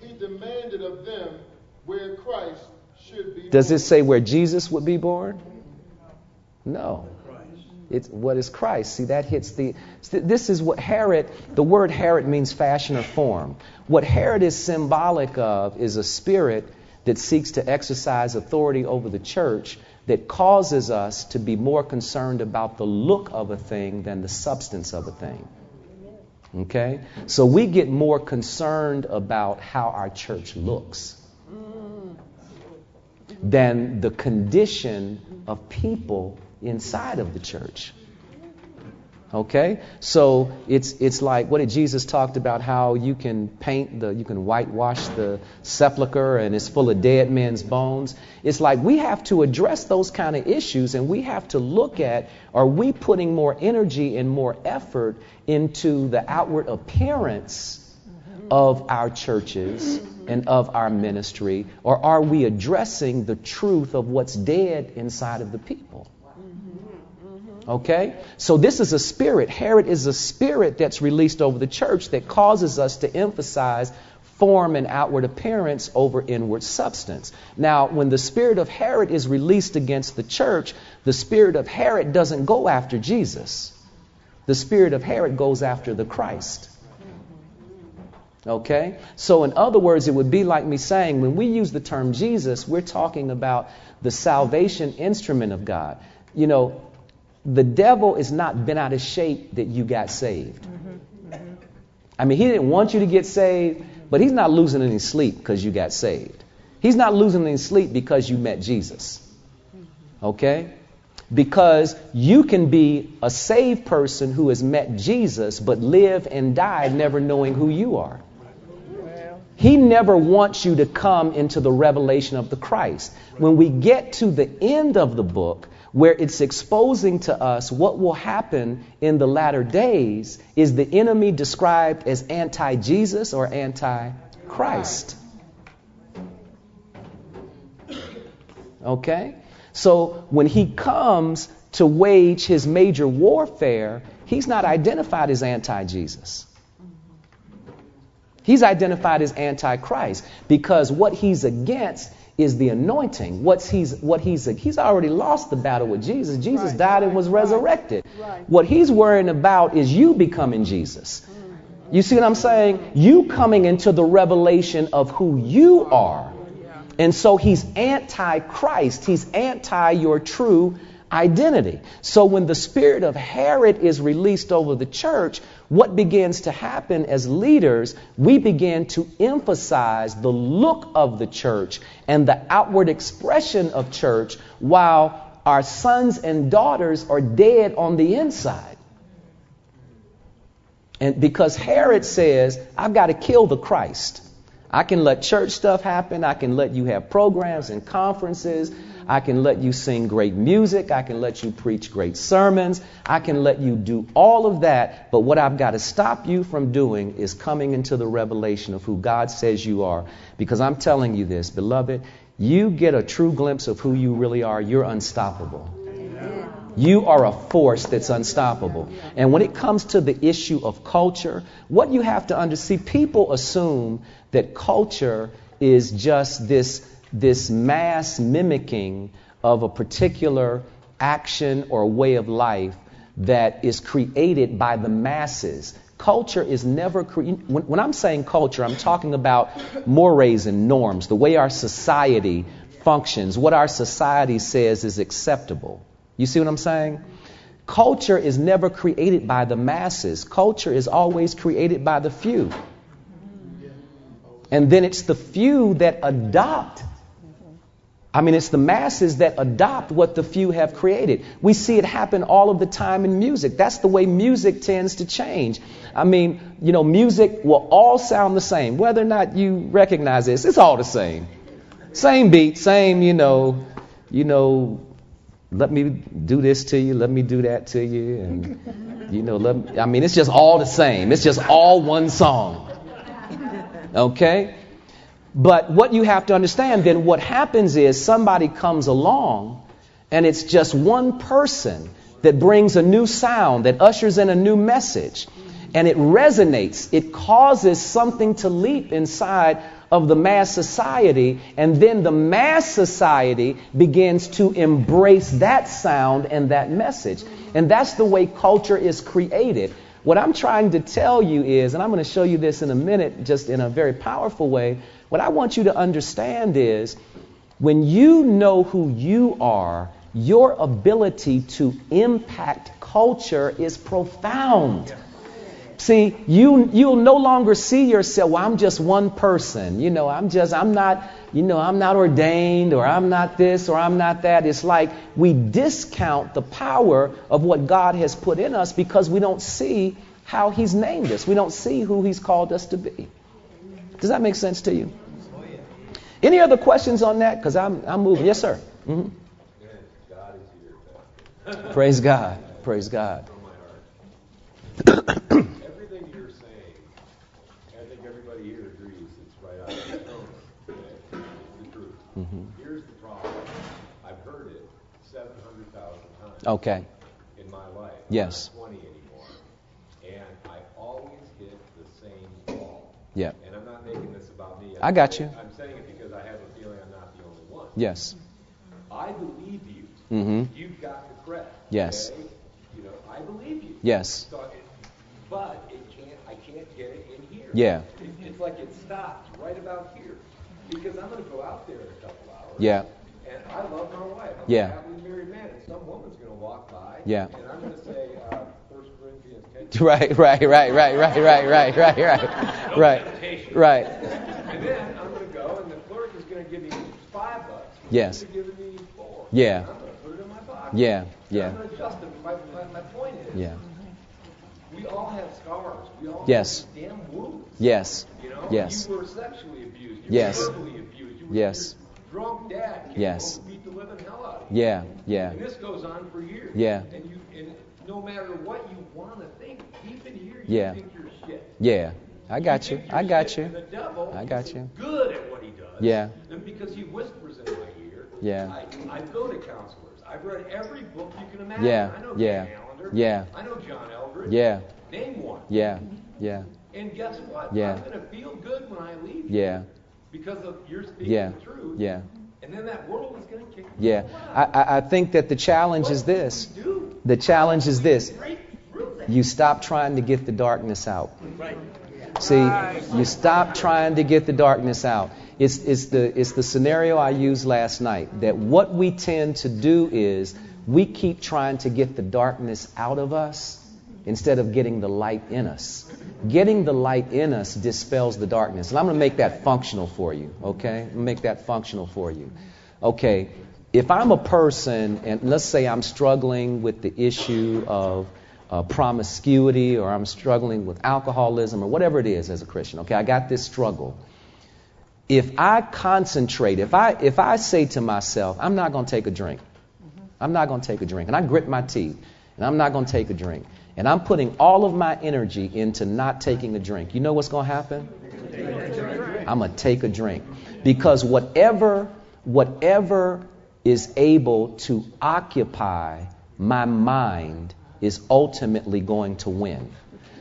he demanded of them where Christ should be. Does it say where Jesus would be born? No. It's what is Christ. See, that hits the. This is what Herod, the word Herod means fashion or form. What Herod is symbolic of is a spirit that seeks to exercise authority over the church that causes us to be more concerned about the look of a thing than the substance of a thing. Okay? So we get more concerned about how our church looks than the condition of people inside of the church. Okay? So it's it's like what did Jesus talked about how you can paint the you can whitewash the sepulcher and it's full of dead men's bones. It's like we have to address those kind of issues and we have to look at are we putting more energy and more effort into the outward appearance of our churches and of our ministry or are we addressing the truth of what's dead inside of the people? Okay? So this is a spirit. Herod is a spirit that's released over the church that causes us to emphasize form and outward appearance over inward substance. Now, when the spirit of Herod is released against the church, the spirit of Herod doesn't go after Jesus. The spirit of Herod goes after the Christ. Okay? So, in other words, it would be like me saying when we use the term Jesus, we're talking about the salvation instrument of God. You know, the devil is not bent out of shape that you got saved. I mean, he didn't want you to get saved, but he's not losing any sleep because you got saved. He's not losing any sleep because you met Jesus. Okay? Because you can be a saved person who has met Jesus but live and die never knowing who you are. He never wants you to come into the revelation of the Christ. When we get to the end of the book, where it's exposing to us what will happen in the latter days, is the enemy described as anti Jesus or anti Christ. Okay? So when he comes to wage his major warfare, he's not identified as anti Jesus. He's identified as antichrist because what he's against is the anointing. What's he's what he's he's already lost the battle with Jesus. Jesus Right, died and was resurrected. right. What he's worrying about is you becoming Jesus. Hmm. You see what I'm saying? You coming into the revelation of who you are. And so he's anti Christ. He's anti your true identity. So when the spirit of Herod is released over the church, what begins to happen as leaders, we begin to emphasize the look of the church and the outward expression of church while our sons and daughters are dead on the inside. And because Herod says, I've got to kill the Christ. I can let church stuff happen. I can let you have programs and conferences. I can let you sing great music. I can let you preach great sermons. I can let you do all of that. But what I've got to stop you from doing is coming into the revelation of who God says you are. Because I'm telling you this, beloved, you get a true glimpse of who you really are, you're unstoppable. You are a force that's unstoppable. And when it comes to the issue of culture, what you have to understand, people assume that culture is just this, this mass mimicking of a particular action or way of life that is created by the masses. Culture is never created. When, when I'm saying culture, I'm talking about mores and norms, the way our society functions, what our society says is acceptable. You see what I'm saying? Culture is never created by the masses. Culture is always created by the few. And then it's the few that adopt. I mean, it's the masses that adopt what the few have created. We see it happen all of the time in music. That's the way music tends to change. I mean, you know, music will all sound the same. Whether or not you recognize this, it's all the same. Same beat, same, you know, you know, let me do this to you, let me do that to you, and you know, let, I mean, it's just all the same. It's just all one song. Okay? But what you have to understand then, what happens is somebody comes along and it's just one person that brings a new sound, that ushers in a new message, and it resonates. It causes something to leap inside of the mass society, and then the mass society begins to embrace that sound and that message. And that's the way culture is created. What I'm trying to tell you is, and I'm going to show you this in a minute, just in a very powerful way, what I want you to understand is when you know who you are, your ability to impact culture is profound. See, you you'll no longer see yourself, well, I'm just one person. You know, I'm just I'm not, you know, I'm not ordained or I'm not this or I'm not that. It's like we discount the power of what God has put in us because we don't see how he's named us. We don't see who he's called us to be. Does that make sense to you? Any other questions on that? Because I'm, I'm moving. Yes, sir. Mm-hmm. Praise God. Praise God. Everything you're saying, I think everybody here agrees it's right out of the tone. Okay? It's the truth. Mm-hmm. Here's the problem. I've heard it 700,000 times Okay. in my life. Yes. I'm not 20 anymore. And I always hit the same wall. Yeah. And I'm not making this about me. I got you. I'm saying it because I have a feeling I'm not the only one. Yes. I believe you. Mm-hmm. You've got the credit. Yes. Okay? You know, I believe you. Yes. So it, but it can't. I can't get it in here. Yeah. It, it's like it stops right about here because I'm going to go out there in a couple hours. Yeah. And I love my wife. I'm Yeah. a happily married man, and some woman's going to walk by. Yeah. And I'm going to say, uh, First Corinthians 10. Right, right, right, right, right, right, right, right, right, right, right. Then I'm going to go, and the clerk is going to give me five bucks. Yes. He's giving me four. Yeah. I'm going to put it in my pocket. Yeah, yeah, I'm going to adjust it. My, my, my point is, yeah. we all have scars. We all Yes. have damn wounds. Yes, You know, Yes. you were sexually abused. You Yes. were verbally abused. You were, Yes. Drunk dad came Yes. home beat the living hell out of you. yeah, yeah, And this goes on for years. Yeah. And you, and no matter what you want to think, deep in here, you Yeah. think you're shit. yeah. I got you. I got you. The devil I got is you. good at what he does. Yeah. And because he whispers in my ear. Yeah. I, I go to counselors. I've read every book you can imagine. Yeah, I know yeah, Allender. yeah. I know John Eldredge. Yeah, Name one. yeah, yeah, And guess what? Yeah. I'm going to feel good when I leave. yeah, Because of you're speaking yeah, the truth. yeah, And then that world is going to kick yeah. I, I think that the challenge is this. The challenge is this. Break through that. You stop trying to get the darkness out. See, you stop trying to get the darkness out. It's, it's, the, it's the scenario I used last night that what we tend to do is we keep trying to get the darkness out of us instead of getting the light in us. Getting the light in us dispels the darkness. And I'm going to make that functional for you, okay? I'm make that functional for you. Okay, if I'm a person, and let's say I'm struggling with the issue of uh, promiscuity or I'm struggling with alcoholism or whatever it is as a Christian, okay, I got this struggle. If I concentrate, if I, if I say to myself, I'm not going to take a drink, I'm not going to take a drink, and I grit my teeth, and I'm not going to take a drink, and I'm putting all of my energy into not taking a drink, you know what's going to happen? I'm going to take a drink. Because whatever, whatever is able to occupy my mind is ultimately going to win.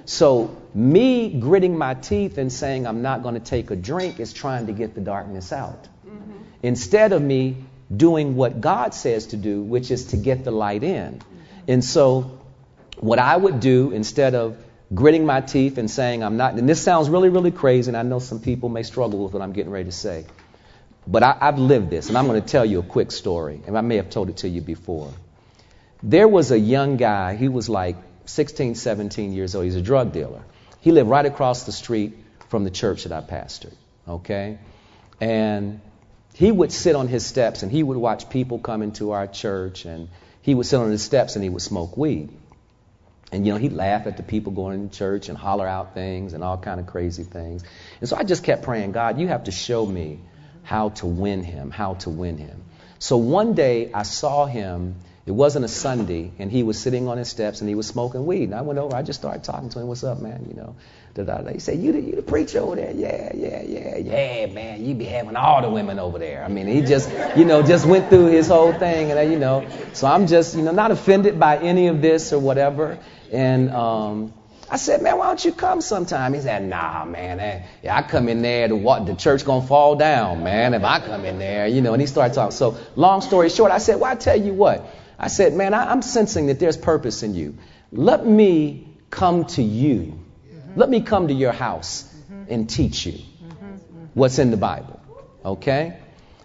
So, me gritting my teeth and saying I'm not going to take a drink is trying to get the darkness out. Mm-hmm. Instead of me doing what God says to do, which is to get the light in. And so, what I would do instead of gritting my teeth and saying I'm not, and this sounds really, really crazy, and I know some people may struggle with what I'm getting ready to say. But I, have lived this, and I'm going to tell you a quick story, and I may have told it to you before. There was a young guy, he was like 16, 17 years old. He's a drug dealer. He lived right across the street from the church that I pastored, okay? And he would sit on his steps and he would watch people come into our church, and he would sit on his steps and he would smoke weed. And you know, he'd laugh at the people going to church and holler out things and all kind of crazy things. And so I just kept praying, God, you have to show me how to win him, how to win him. So one day I saw him. It wasn't a Sunday, and he was sitting on his steps and he was smoking weed. And I went over. I just started talking to him. What's up, man? You know, da da da. He said, "You the you the preacher over there? Yeah, yeah, yeah, yeah, man. You be having all the women over there. I mean, he just, you know, just went through his whole thing, and you know, so I'm just, you know, not offended by any of this or whatever. And um, I said, man, why don't you come sometime? He said, nah, man. Eh, yeah, I come in there, the, the church to fall down, man, if I come in there, you know. And he started talking. So, long story short, I said, well, I tell you what. I said, man, I, am sensing that there's purpose in you. Let me come to you. Mm-hmm. Let me come to your house mm-hmm. and teach you mm-hmm. what's in the Bible. Okay?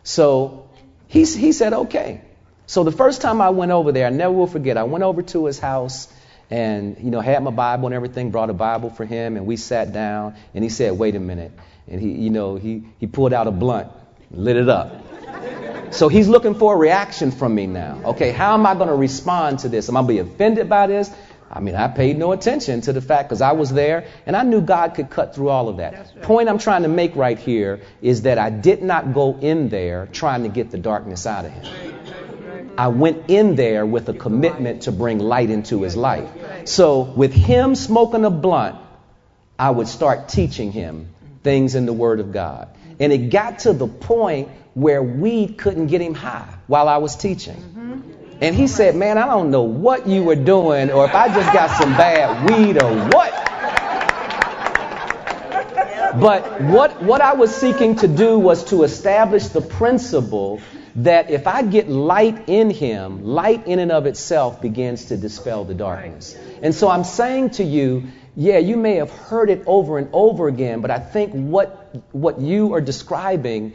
So, he, he said, okay. So, the first time I went over there, I never will forget, I went over to his house and you know had my Bible and everything, brought a Bible for him, and we sat down, and he said, "Wait a minute," and he you know he he pulled out a blunt, lit it up. So he's looking for a reaction from me now. Okay, how am I going to respond to this? Am I going to be offended by this? I mean, I paid no attention to the fact because I was there and I knew God could cut through all of that. Right. Point I'm trying to make right here is that I did not go in there trying to get the darkness out of him. I went in there with a commitment to bring light into his life. So, with him smoking a blunt, I would start teaching him things in the Word of God. And it got to the point where weed couldn't get him high while I was teaching. And he said, Man, I don't know what you were doing, or if I just got some bad weed, or what. But what, what I was seeking to do was to establish the principle that if I get light in him, light in and of itself begins to dispel the darkness. And so I'm saying to you, yeah, you may have heard it over and over again, but I think what, what you are describing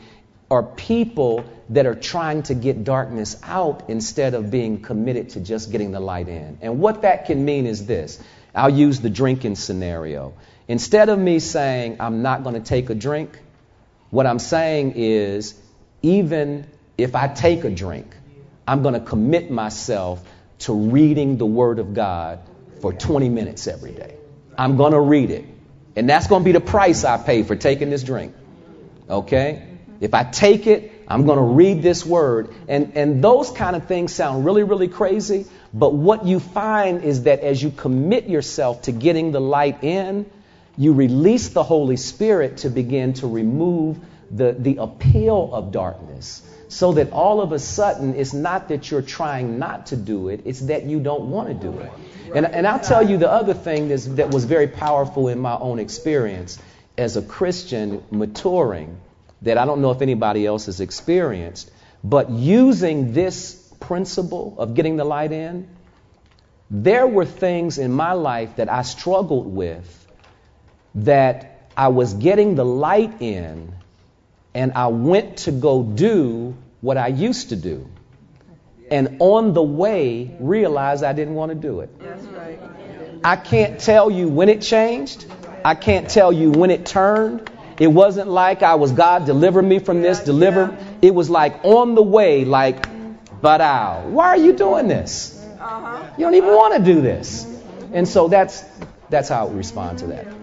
are people that are trying to get darkness out instead of being committed to just getting the light in. And what that can mean is this I'll use the drinking scenario. Instead of me saying, I'm not going to take a drink, what I'm saying is, even if I take a drink, I'm going to commit myself to reading the Word of God for 20 minutes every day. I'm going to read it. And that's going to be the price I pay for taking this drink. Okay? If I take it, I'm going to read this word. And, and those kind of things sound really, really crazy. But what you find is that as you commit yourself to getting the light in, you release the Holy Spirit to begin to remove the, the appeal of darkness so that all of a sudden it's not that you're trying not to do it, it's that you don't want to do it. And, and I'll tell you the other thing that was very powerful in my own experience as a Christian maturing that I don't know if anybody else has experienced, but using this principle of getting the light in, there were things in my life that I struggled with that I was getting the light in and I went to go do what I used to do. And on the way, realized I didn't want to do it. I can't tell you when it changed. I can't tell you when it turned. It wasn't like I was God, deliver me from this, deliver. It was like on the way, like, but out. Why are you doing this? Uh-huh. You don't even want to do this. And so that's that's how I would respond to that. If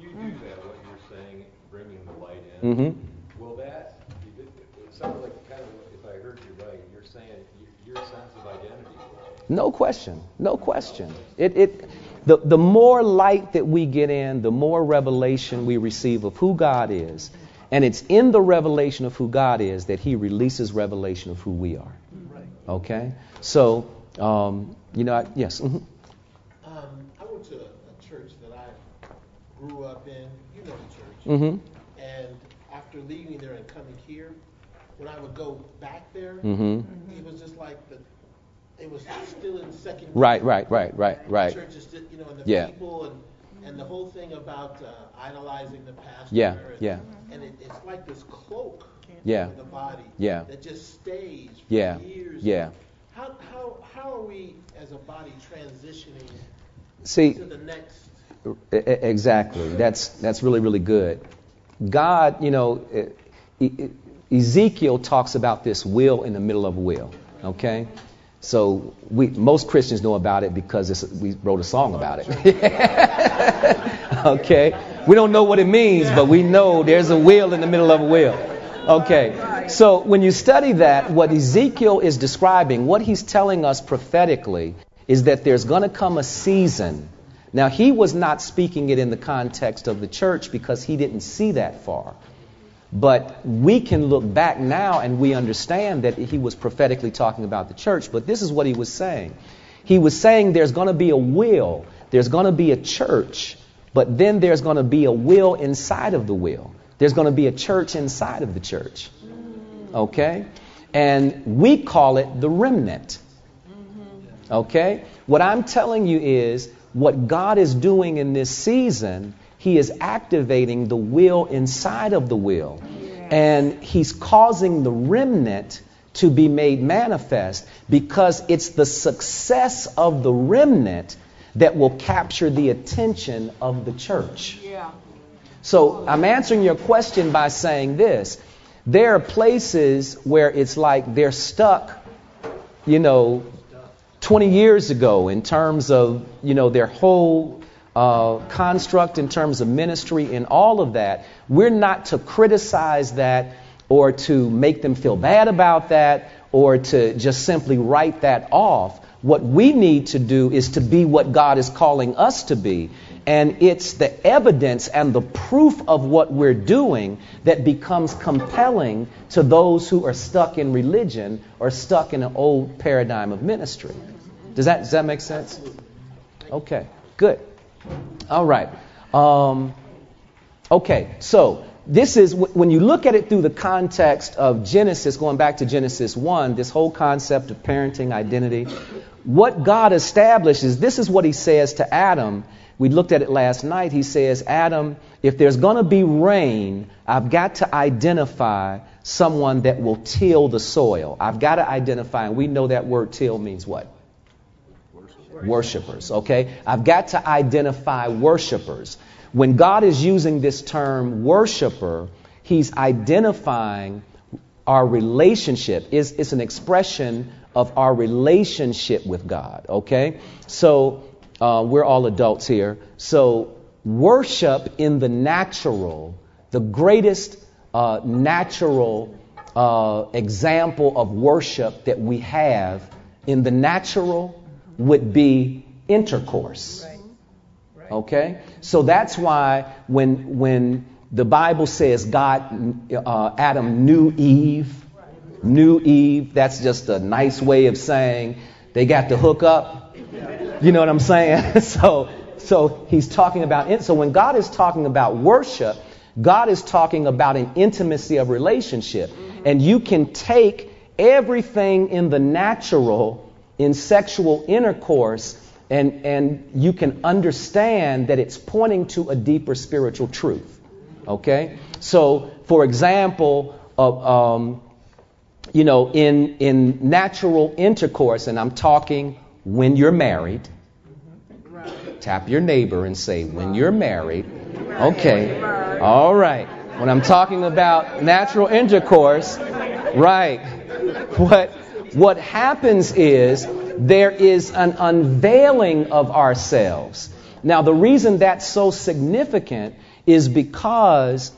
you do that, what you're saying, bringing the light in, will that, it it sounds like kind of, if I heard you right, you're saying your sense of identity. No question. No question. It, it, the, the more light that we get in, the more revelation we receive of who God is. And it's in the revelation of who God is that He releases revelation of who we are. Right. Okay? So, um, you know, I, yes. mhm. Um, I went to a, church that I grew up in. You know the church. Mhm. And after leaving there and coming here, when I would go back there, Mhm. it was just like the, it was still in second. Right, right, right, right, The right. church is, just, you know, and the Yeah. people and, and the whole thing about uh, idolizing the pastor. Yeah, and, yeah. And it, it's like this cloak Yeah. over the body Yeah. that just stays for Yeah, years. yeah. How, how, how are we as a body transitioning See, to the next? Exactly. That's that's really really good. God, you know, e- e- Ezekiel talks about this wheel in the middle of wheel. Okay, so we most Christians know about it because we wrote a song about it. okay, we don't know what it means, but we know there's a wheel in the middle of a wheel. Okay, so when you study that, what Ezekiel is describing, what he's telling us prophetically, is that there's going to come a season. Now, he was not speaking it in the context of the church because he didn't see that far. But we can look back now and we understand that he was prophetically talking about the church. But this is what he was saying. He was saying there's going to be a will, there's going to be a church, but then there's going to be a will inside of the will. There's going to be a church inside of the church. Okay? And we call it the remnant. Mm-hmm. Okay? What I'm telling you is what God is doing in this season, He is activating the will inside of the will. And He's causing the remnant to be made manifest because it's the success of the remnant that will capture the attention of the church. Yeah. So I'm answering your question by saying this. There are places where it's like they're stuck, you know, 20 years ago in terms of, you know, their whole uh, construct in terms of ministry and all of that. We're not to criticize that or to make them feel bad about that or to just simply write that off. What we need to do is to be what God is calling us to be. And it's the evidence and the proof of what we're doing that becomes compelling to those who are stuck in religion or stuck in an old paradigm of ministry. Does that, does that make sense? Okay, good. All right. Um, okay, so this is when you look at it through the context of Genesis, going back to Genesis 1, this whole concept of parenting, identity, what God establishes, this is what he says to Adam. We looked at it last night. He says, Adam, if there's going to be rain, I've got to identify someone that will till the soil. I've got to identify, and we know that word till means what? Worshippers, okay? I've got to identify worshipers. When God is using this term worshiper, He's identifying our relationship. It's, it's an expression of our relationship with God, okay? So uh, we're all adults here. So worship in the natural, the greatest uh, natural uh, example of worship that we have in the natural would be intercourse. Okay? So that's why when, when the Bible says God, uh, Adam knew Eve, knew Eve, that's just a nice way of saying they got to hook up. You know what I'm saying? so, so he's talking about it. So when God is talking about worship, God is talking about an intimacy of relationship. And you can take everything in the natural in sexual intercourse and, and you can understand that it's pointing to a deeper spiritual truth. Okay? So, for example, uh, um, you know, in, in natural intercourse, and I'm talking when you're married, Tap your neighbor and say, when you're married, okay, all right. When I'm talking about natural intercourse, right. What, what happens is there is an unveiling of ourselves. Now, the reason that's so significant is because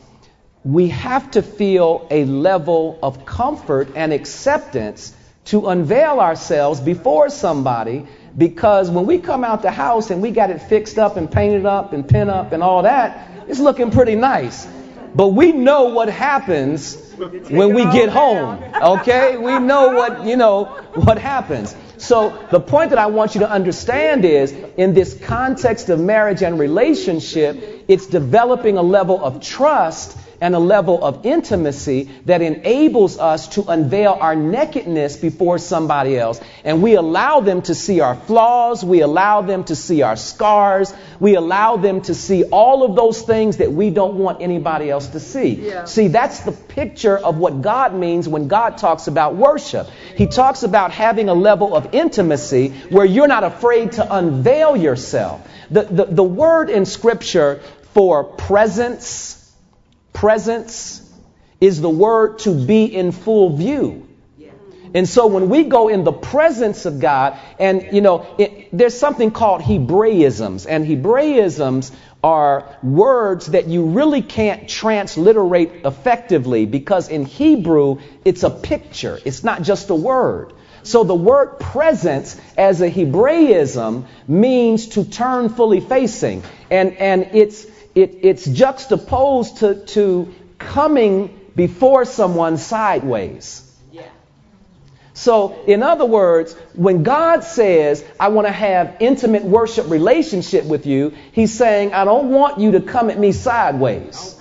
we have to feel a level of comfort and acceptance to unveil ourselves before somebody because when we come out the house and we got it fixed up and painted up and pin up and all that, it's looking pretty nice. But we know what happens when we get home. Okay? We know what, you know, what happens. So the point that I want you to understand is in this context of marriage and relationship, it's developing a level of trust and a level of intimacy that enables us to unveil our nakedness before somebody else. And we allow them to see our flaws. We allow them to see our scars. We allow them to see all of those things that we don't want anybody else to see. Yeah. See, that's the picture of what God means when God talks about worship. He talks about having a level of intimacy where you're not afraid to unveil yourself. The, the, the word in Scripture for presence, presence is the word to be in full view. And so when we go in the presence of God, and you know, it, there's something called Hebraisms, and Hebraisms are words that you really can't transliterate effectively because in Hebrew it's a picture, it's not just a word. So the word presence as a Hebraism means to turn fully facing, and and it's it, it's juxtaposed to, to coming before someone sideways. So, in other words, when God says, I want to have intimate worship relationship with you, He's saying, I don't want you to come at me sideways.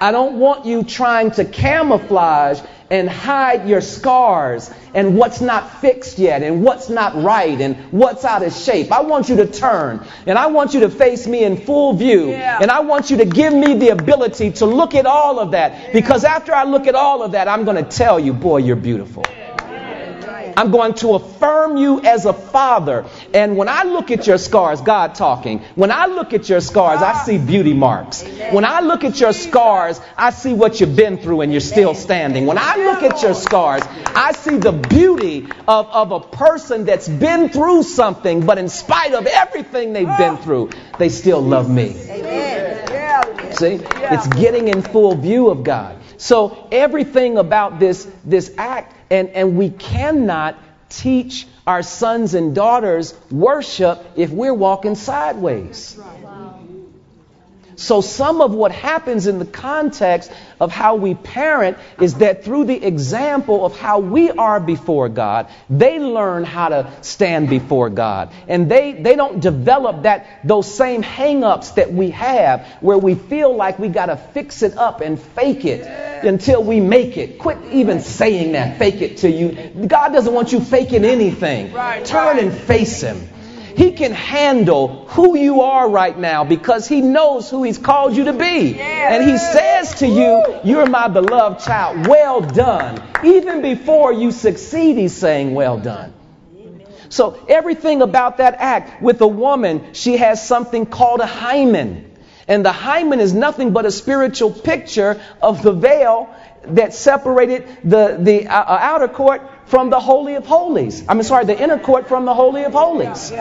I don't want you trying to camouflage and hide your scars and what's not fixed yet and what's not right and what's out of shape. I want you to turn and I want you to face me in full view yeah. and I want you to give me the ability to look at all of that because after I look at all of that, I'm going to tell you, boy, you're beautiful. I'm going to affirm you as a father. And when I look at your scars, God talking, when I look at your scars, I see beauty marks. When I look at your scars, I see what you've been through and you're still standing. When I look at your scars, I see the beauty of, of a person that's been through something, but in spite of everything they've been through, they still love me. See? It's getting in full view of God. So everything about this, this act and, and we cannot teach our sons and daughters worship if we're walking sideways. So, some of what happens in the context of how we parent is that through the example of how we are before God, they learn how to stand before God. And they, they don't develop that, those same hang-ups that we have where we feel like we got to fix it up and fake it until we make it. Quit even saying that, fake it to you. God doesn't want you faking anything. Turn and face Him. He can handle who you are right now because He knows who He's called you to be. And He says to you, You're my beloved child. Well done. Even before you succeed, He's saying, Well done. So everything about that act with a woman, she has something called a hymen. And the hymen is nothing but a spiritual picture of the veil that separated the, the uh, uh, outer court from the Holy of Holies. I'm sorry, the inner court from the Holy of Holies.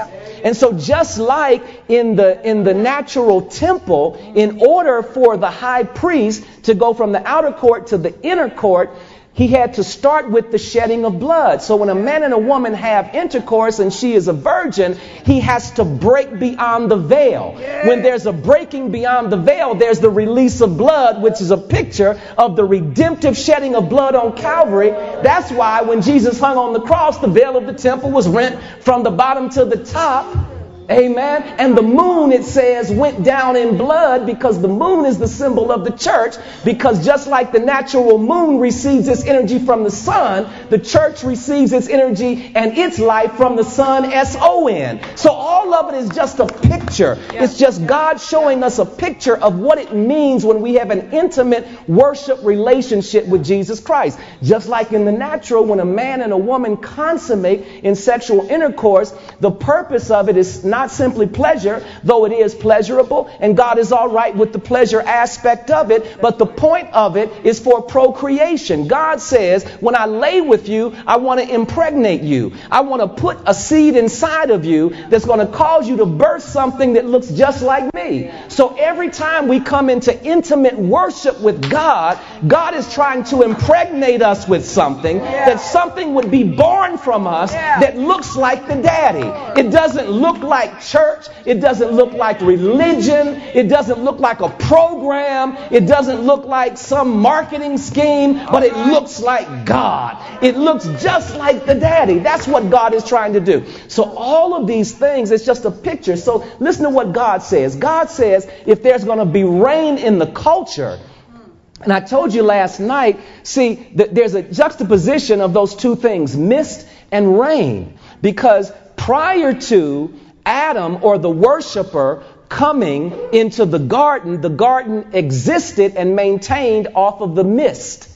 And so just like in the, in the natural temple, in order for the high priest to go from the outer court to the inner court, he had to start with the shedding of blood. So when a man and a woman have intercourse and she is a virgin, he has to break beyond the veil. When there's a breaking beyond the veil, there's the release of blood, which is a picture of the redemptive shedding of blood on Calvary. That's why when Jesus hung on the cross, the veil of the temple was rent from the bottom to the top. Amen. And the moon, it says, went down in blood because the moon is the symbol of the church. Because just like the natural moon receives its energy from the sun, the church receives its energy and its life from the sun, S O N. So all of it is just a picture. It's just God showing us a picture of what it means when we have an intimate worship relationship with Jesus Christ. Just like in the natural, when a man and a woman consummate in sexual intercourse, the purpose of it is not not simply pleasure, though it is pleasurable, and God is all right with the pleasure aspect of it, but the point of it is for procreation. God says, when I lay with you, I want to impregnate you. I want to put a seed inside of you that's going to cause you to birth something that looks just like me. So every time we come into intimate worship with God, God is trying to impregnate us with something, that something would be born from us that looks like the daddy. It doesn't look like church. It doesn't look like religion. It doesn't look like a program. It doesn't look like some marketing scheme, but it looks like God. It looks just like the daddy. That's what God is trying to do. So all of these things, it's just a picture. So listen to what God says. God says if there's going to be rain in the culture, and I told you last night, see, that there's a juxtaposition of those two things, mist and rain. Because prior to Adam or the worshiper coming into the garden, the garden existed and maintained off of the mist.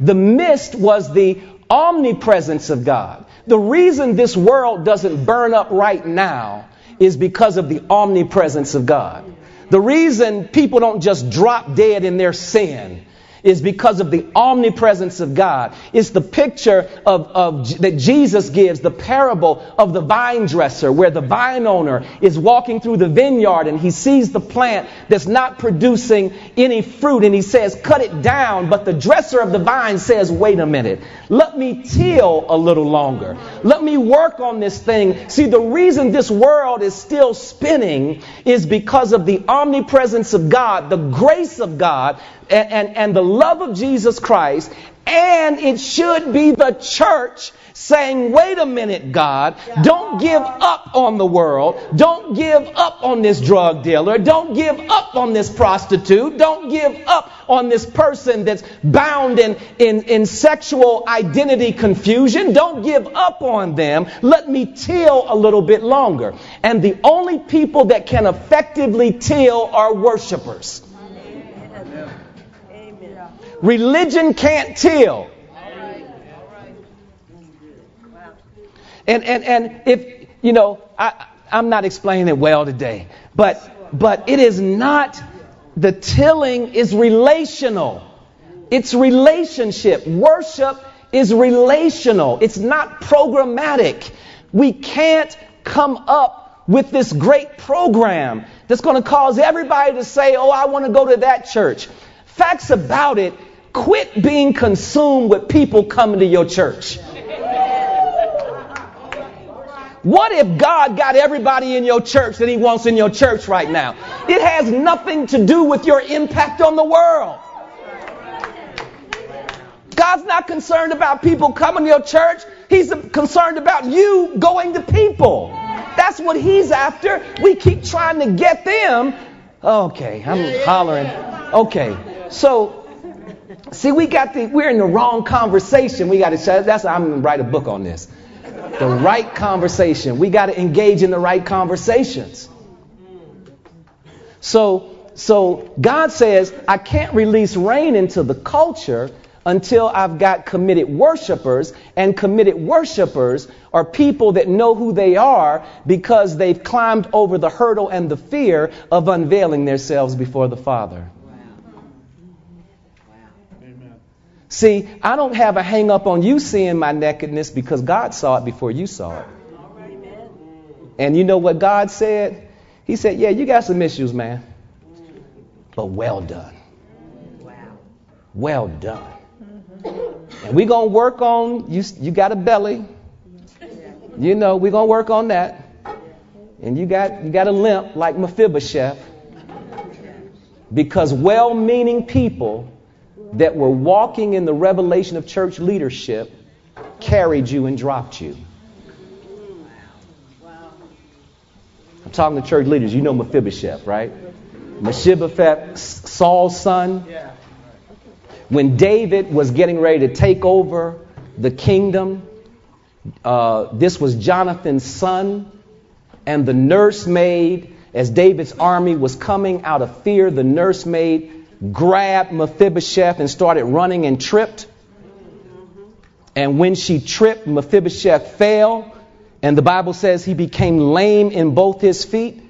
The mist was the omnipresence of God. The reason this world doesn't burn up right now is because of the omnipresence of God. The reason people don't just drop dead in their sin is because of the omnipresence of God. It's the picture of, of that Jesus gives, the parable of the vine dresser, where the vine owner is walking through the vineyard and he sees the plant that's not producing any fruit and he says, cut it down. But the dresser of the vine says, wait a minute, let me till a little longer. Let me work on this thing. See, the reason this world is still spinning is because of the omnipresence of God, the grace of God and, and, the love of Jesus Christ, and it should be the church saying, wait a minute, God, don't give up on the world. Don't give up on this drug dealer. Don't give up on this prostitute. Don't give up on this person that's bound in, in, in sexual identity confusion. Don't give up on them. Let me till a little bit longer. And the only people that can effectively till are worshipers. Religion can't till. And, and, and if, you know, I, I'm not explaining it well today, but, but it is not, the tilling is relational. It's relationship. Worship is relational. It's not programmatic. We can't come up with this great program that's going to cause everybody to say, oh, I want to go to that church. Facts about it, Quit being consumed with people coming to your church. What if God got everybody in your church that He wants in your church right now? It has nothing to do with your impact on the world. God's not concerned about people coming to your church. He's concerned about you going to people. That's what He's after. We keep trying to get them. Okay, I'm hollering. Okay, so See, we got the, we're in the wrong conversation. We got to, that's, I'm to write a book on this. The right conversation. We got to engage in the right conversations. So, so God says, I can't release rain into the culture until I've got committed worshipers, and committed worshipers are people that know who they are because they've climbed over the hurdle and the fear of unveiling themselves before the Father. See, I don't have a hang up on you seeing my nakedness because God saw it before you saw it. And you know what God said? He said, Yeah, you got some issues, man. But well done. Well done. And we're going to work on you you got a belly. You know, we're going to work on that. And you got you got a limp like Mephibosheth. Because well-meaning people that were walking in the revelation of church leadership carried you and dropped you. I'm talking to church leaders. You know Mephibosheth, right? Mephibosheth, Saul's son. When David was getting ready to take over the kingdom, uh, this was Jonathan's son, and the nursemaid, as David's army was coming out of fear, the nursemaid grabbed Mephibosheth and started running and tripped. And when she tripped, Mephibosheth fell And the Bible says he became lame in both his feet.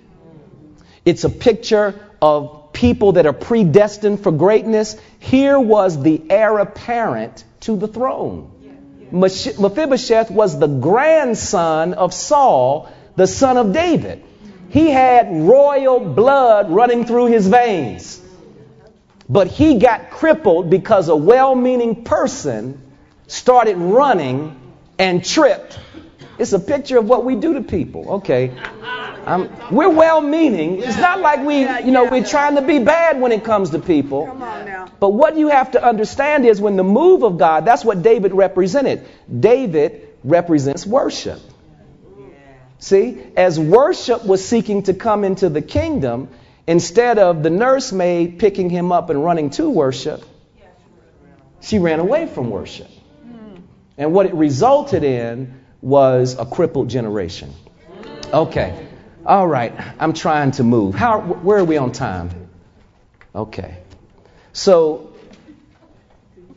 It's a picture of people that are predestined for greatness. Here was the heir apparent to the throne. Mephibosheth was the grandson of Saul, the son of David. He had royal blood running through his veins. But he got crippled because a well meaning person started running and tripped. It's a picture of what we do to people. Okay. Um, we're well meaning. It's not like we, you know, we're trying to be bad when it comes to people. Come on now. But what you have to understand is when the move of God, that's what David represented. David represents worship. See, as worship was seeking to come into the kingdom, instead of the nursemaid picking him up and running to worship, she ran away from worship. And what it resulted in was a crippled generation. Okay. All right. I'm trying to move. How where are we on time? Okay. So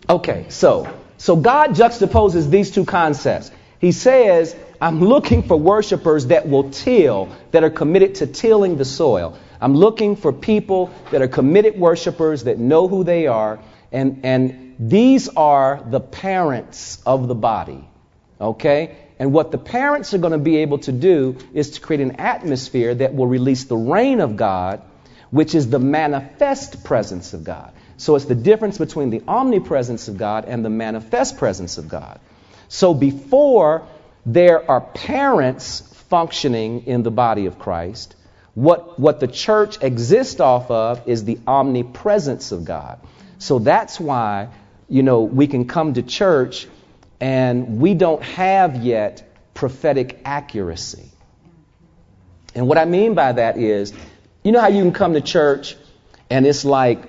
Okay, so so God juxtaposes these two concepts. He says, I'm looking for worshipers that will till, that are committed to tilling the soil. I'm looking for people that are committed worshipers that know who they are, and, and these are the parents of the body. Okay? And what the parents are going to be able to do is to create an atmosphere that will release the reign of God, which is the manifest presence of God. So it's the difference between the omnipresence of God and the manifest presence of God. So before there are parents functioning in the body of Christ, what, what the church exists off of is the omnipresence of God. So that's why, you know, we can come to church and we don't have yet prophetic accuracy. And what I mean by that is, you know how you can come to church and it's like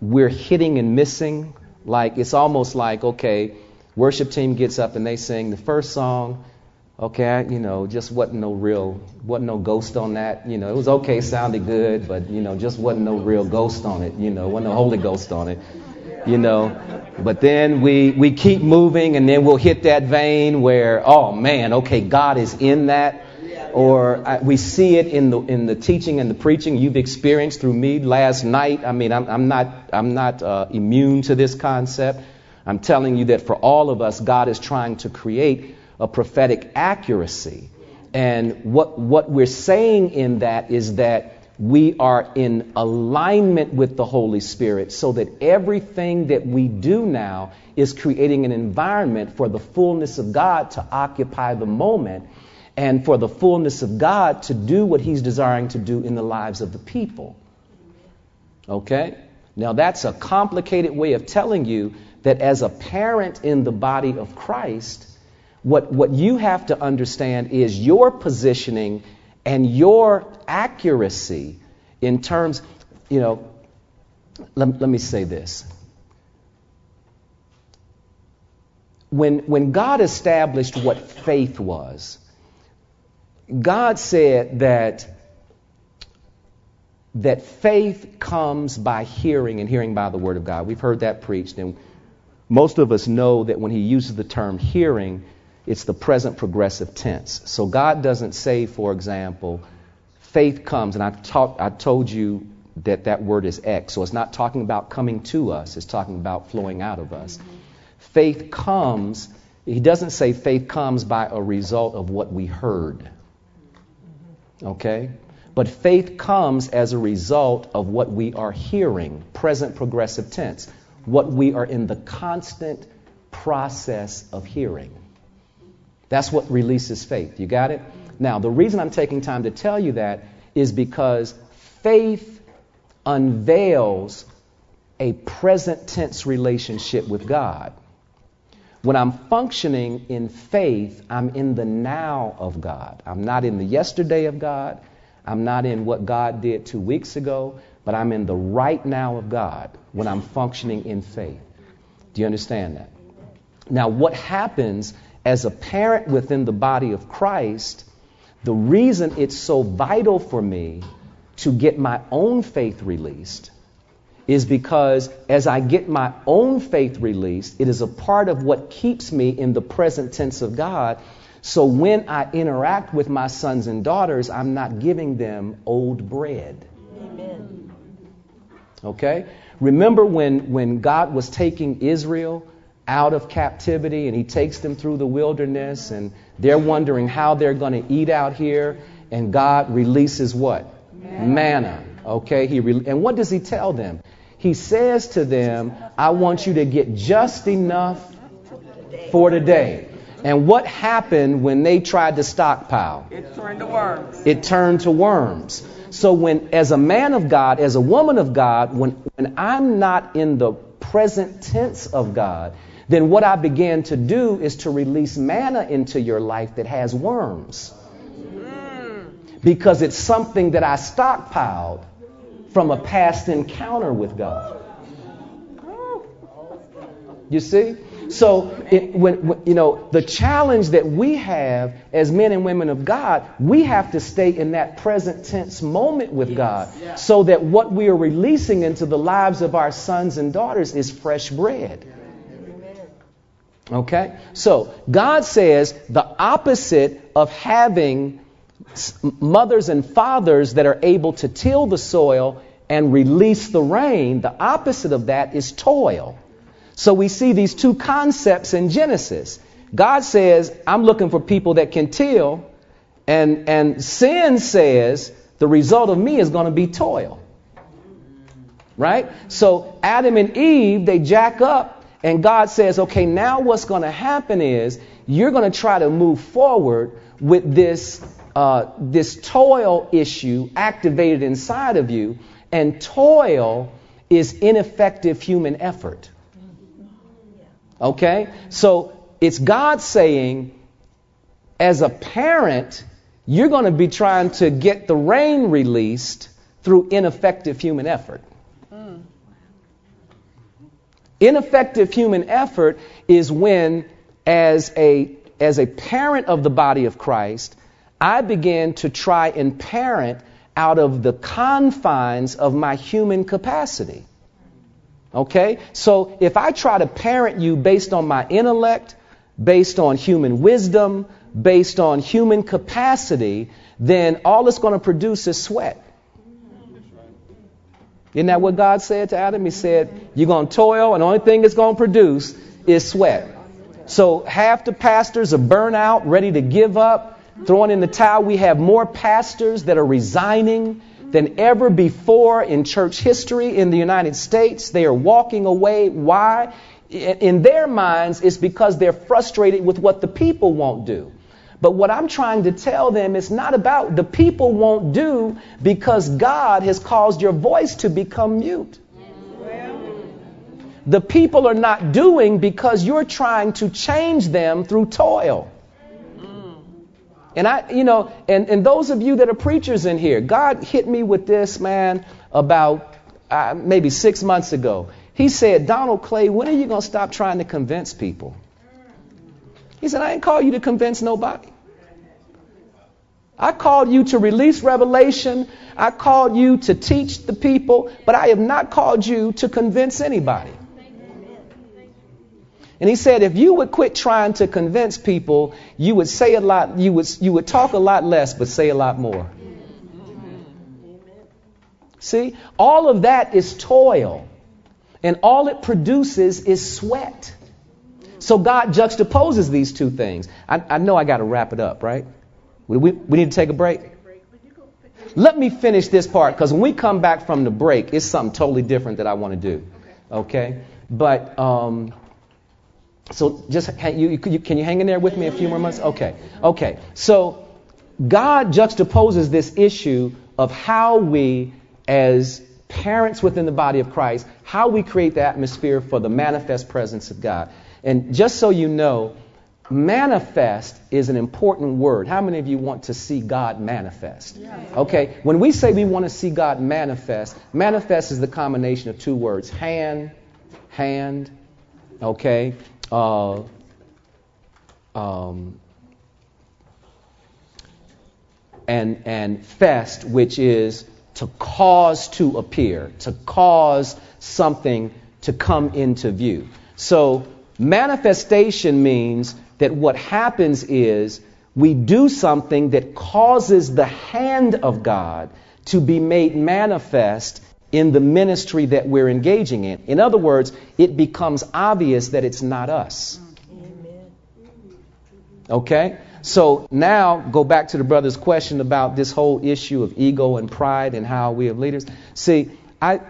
we're hitting and missing? Like, it's almost like, okay, worship team gets up and they sing the first song. Okay, you know, just wasn't no real, wasn't no ghost on that. You know, it was okay, sounded good, but you know, just wasn't no real ghost on it. You know, wasn't no Holy Ghost on it. You know, but then we we keep moving, and then we'll hit that vein where, oh man, okay, God is in that, or I, we see it in the in the teaching and the preaching you've experienced through me last night. I mean, I'm, I'm not I'm not uh, immune to this concept. I'm telling you that for all of us, God is trying to create a prophetic accuracy. And what, what we're saying in that is that we are in alignment with the Holy Spirit so that everything that we do now is creating an environment for the fullness of God to occupy the moment and for the fullness of God to do what He's desiring to do in the lives of the people. Okay? Now, that's a complicated way of telling you that as a parent in the body of Christ, what, what you have to understand is your positioning and your accuracy in terms, you know, let, let me say this. When, when God established what faith was, God said that, that faith comes by hearing and hearing by the Word of God. We've heard that preached, and most of us know that when He uses the term hearing, it's the present progressive tense. So God doesn't say, for example, faith comes, and I, I told you that that word is X. So it's not talking about coming to us, it's talking about flowing out of us. Mm-hmm. Faith comes, he doesn't say faith comes by a result of what we heard. Okay? But faith comes as a result of what we are hearing, present progressive tense, what we are in the constant process of hearing. That's what releases faith. You got it? Now, the reason I'm taking time to tell you that is because faith unveils a present tense relationship with God. When I'm functioning in faith, I'm in the now of God. I'm not in the yesterday of God. I'm not in what God did two weeks ago, but I'm in the right now of God when I'm functioning in faith. Do you understand that? Now, what happens as a parent within the body of Christ, the reason it's so vital for me to get my own faith released is because as I get my own faith released, it is a part of what keeps me in the present tense of God So when I interact with my sons and daughters, I'm not giving them old bread. Amen. Okay? Remember when, when God was taking Israel out of captivity and he takes them through the wilderness and they're wondering how they're going to eat out here and God releases what? Manna. Okay? He re- and what does he tell them? He says to them, I want you to get just enough for today. And what happened when they tried to stockpile? It turned to worms. it turned to worms. So when as a man of God, as a woman of God, when, when I'm not in the present tense of God, then what I began to do is to release manna into your life that has worms. Because it's something that I stockpiled from a past encounter with God. You see? So, it, when, when, you know, the challenge that we have as men and women of God, we have to stay in that present tense moment with God so that what we are releasing into the lives of our sons and daughters is fresh bread. Okay? So, God says the opposite of having mothers and fathers that are able to till the soil and release the rain, the opposite of that is toil. So we see these two concepts in Genesis. God says, I'm looking for people that can till, and, and sin says, the result of me is going to be toil. Right? So Adam and Eve, they jack up, and God says, okay, now what's going to happen is you're going to try to move forward with this, uh, this toil issue activated inside of you, and toil is ineffective human effort. Okay? So it's God saying, as a parent, you're going to be trying to get the rain released through ineffective human effort. Ineffective human effort is when, as a, as a parent of the body of Christ, I begin to try and parent out of the confines of my human capacity. Okay? So if I try to parent you based on my intellect, based on human wisdom, based on human capacity, then all it's going to produce is sweat. Isn't that what God said to Adam? He said, You're going to toil, and the only thing it's going to produce is sweat. So half the pastors are burnt out, ready to give up, throwing in the towel. We have more pastors that are resigning than ever before in church history in the United States. They are walking away. Why? In their minds, it's because they're frustrated with what the people won't do. But what I'm trying to tell them is not about the people won't do because God has caused your voice to become mute. The people are not doing because you're trying to change them through toil. And I, you know, and, and those of you that are preachers in here, God hit me with this, man, about uh, maybe six months ago. He said, Donald Clay, when are you going to stop trying to convince people? He said, I ain't called you to convince nobody. I called you to release revelation. I called you to teach the people, but I have not called you to convince anybody. And he said, if you would quit trying to convince people, you would say a lot, you would, you would talk a lot less, but say a lot more. See, all of that is toil. And all it produces is sweat. So God juxtaposes these two things. I, I know I got to wrap it up, right? We, we, we need to take a break. Let me finish this part because when we come back from the break, it's something totally different that I want to do. Okay? But, um, so just, can you, you, can you hang in there with me a few more months? Okay. Okay. So God juxtaposes this issue of how we, as parents within the body of Christ, how we create the atmosphere for the manifest presence of God. And just so you know, manifest is an important word. How many of you want to see God manifest? Okay, when we say we want to see God manifest, manifest is the combination of two words hand, hand, okay, uh, um, and, and fest, which is to cause to appear, to cause something to come into view. So, manifestation means that what happens is we do something that causes the hand of God to be made manifest in the ministry that we're engaging in. In other words, it becomes obvious that it's not us. Okay? So now go back to the brother's question about this whole issue of ego and pride and how we have leaders. See, I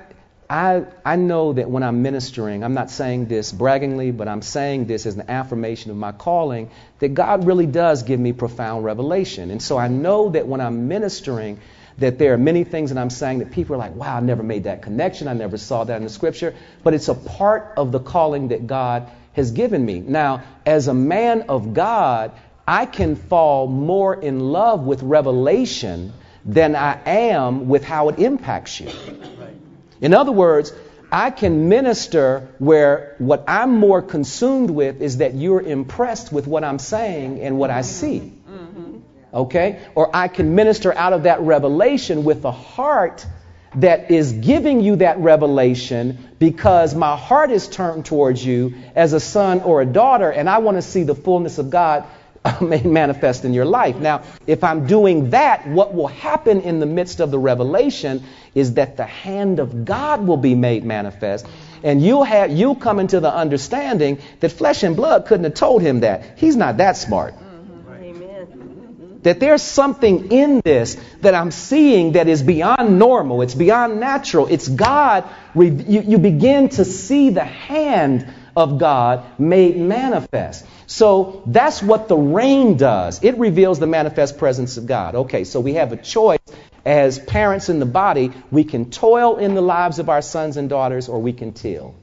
I, I know that when I'm ministering, I'm not saying this braggingly, but I'm saying this as an affirmation of my calling, that God really does give me profound revelation. And so I know that when I'm ministering, that there are many things that I'm saying that people are like, wow, I never made that connection. I never saw that in the scripture. But it's a part of the calling that God has given me. Now, as a man of God, I can fall more in love with revelation than I am with how it impacts you. In other words, I can minister where what I'm more consumed with is that you're impressed with what I'm saying and what I see. Okay? Or I can minister out of that revelation with a heart that is giving you that revelation because my heart is turned towards you as a son or a daughter and I want to see the fullness of God made um, manifest in your life. Now, if I'm doing that, what will happen in the midst of the revelation is that the hand of God will be made manifest. And you'll have you'll come into the understanding that flesh and blood couldn't have told him that. He's not that smart. That there's something in this that I'm seeing that is beyond normal. It's beyond natural. It's God. You, begin to see the hand of God made manifest. So that's what the rain does. It reveals the manifest presence of God. Okay, so we have a choice as parents in the body. We can toil in the lives of our sons and daughters, or we can till.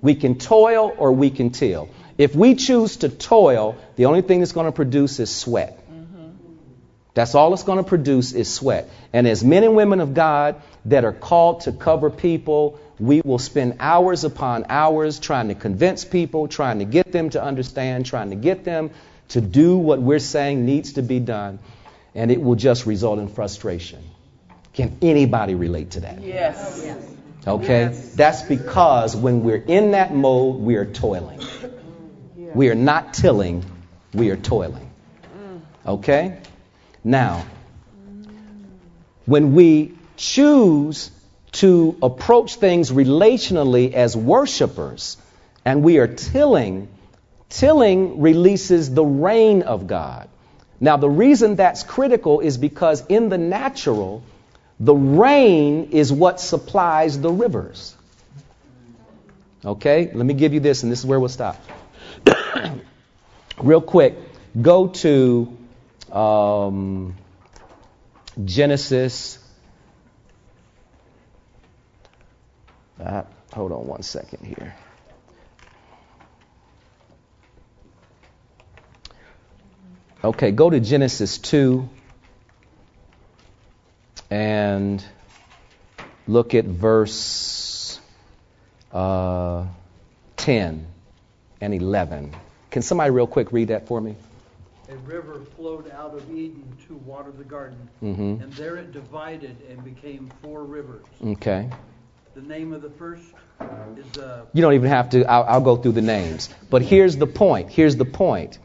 We can toil or we can till. If we choose to toil, the only thing that's going to produce is sweat. That's all it's going to produce is sweat. And as men and women of God that are called to cover people, we will spend hours upon hours trying to convince people, trying to get them to understand, trying to get them to do what we're saying needs to be done, and it will just result in frustration. Can anybody relate to that? Yes. Okay? Yes. That's because when we're in that mode, we are toiling. We are not tilling, we are toiling. Okay? Now, when we choose to approach things relationally as worshipers and we are tilling, tilling releases the rain of God. Now, the reason that's critical is because in the natural, the rain is what supplies the rivers. Okay? Let me give you this, and this is where we'll stop. Real quick, go to um, Genesis. Uh, hold on one second here. Okay, go to Genesis 2 and look at verse uh, 10 and 11. Can somebody real quick read that for me? A river flowed out of Eden to water the garden, Mm-hmm. and there it divided and became four rivers. Okay. The name of the first is uh, You don't even have to, I'll, I'll go through the names. But here's the point. Here's the point.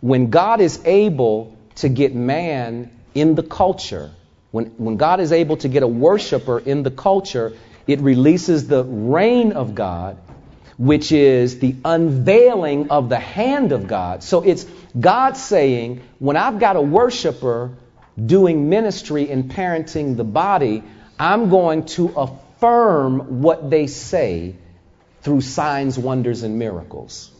When God is able to get man in the culture, when, when God is able to get a worshiper in the culture, it releases the reign of God, which is the unveiling of the hand of God. So it's God saying, when I've got a worshiper doing ministry and parenting the body, I'm going to affirm what they say through signs, wonders, and miracles.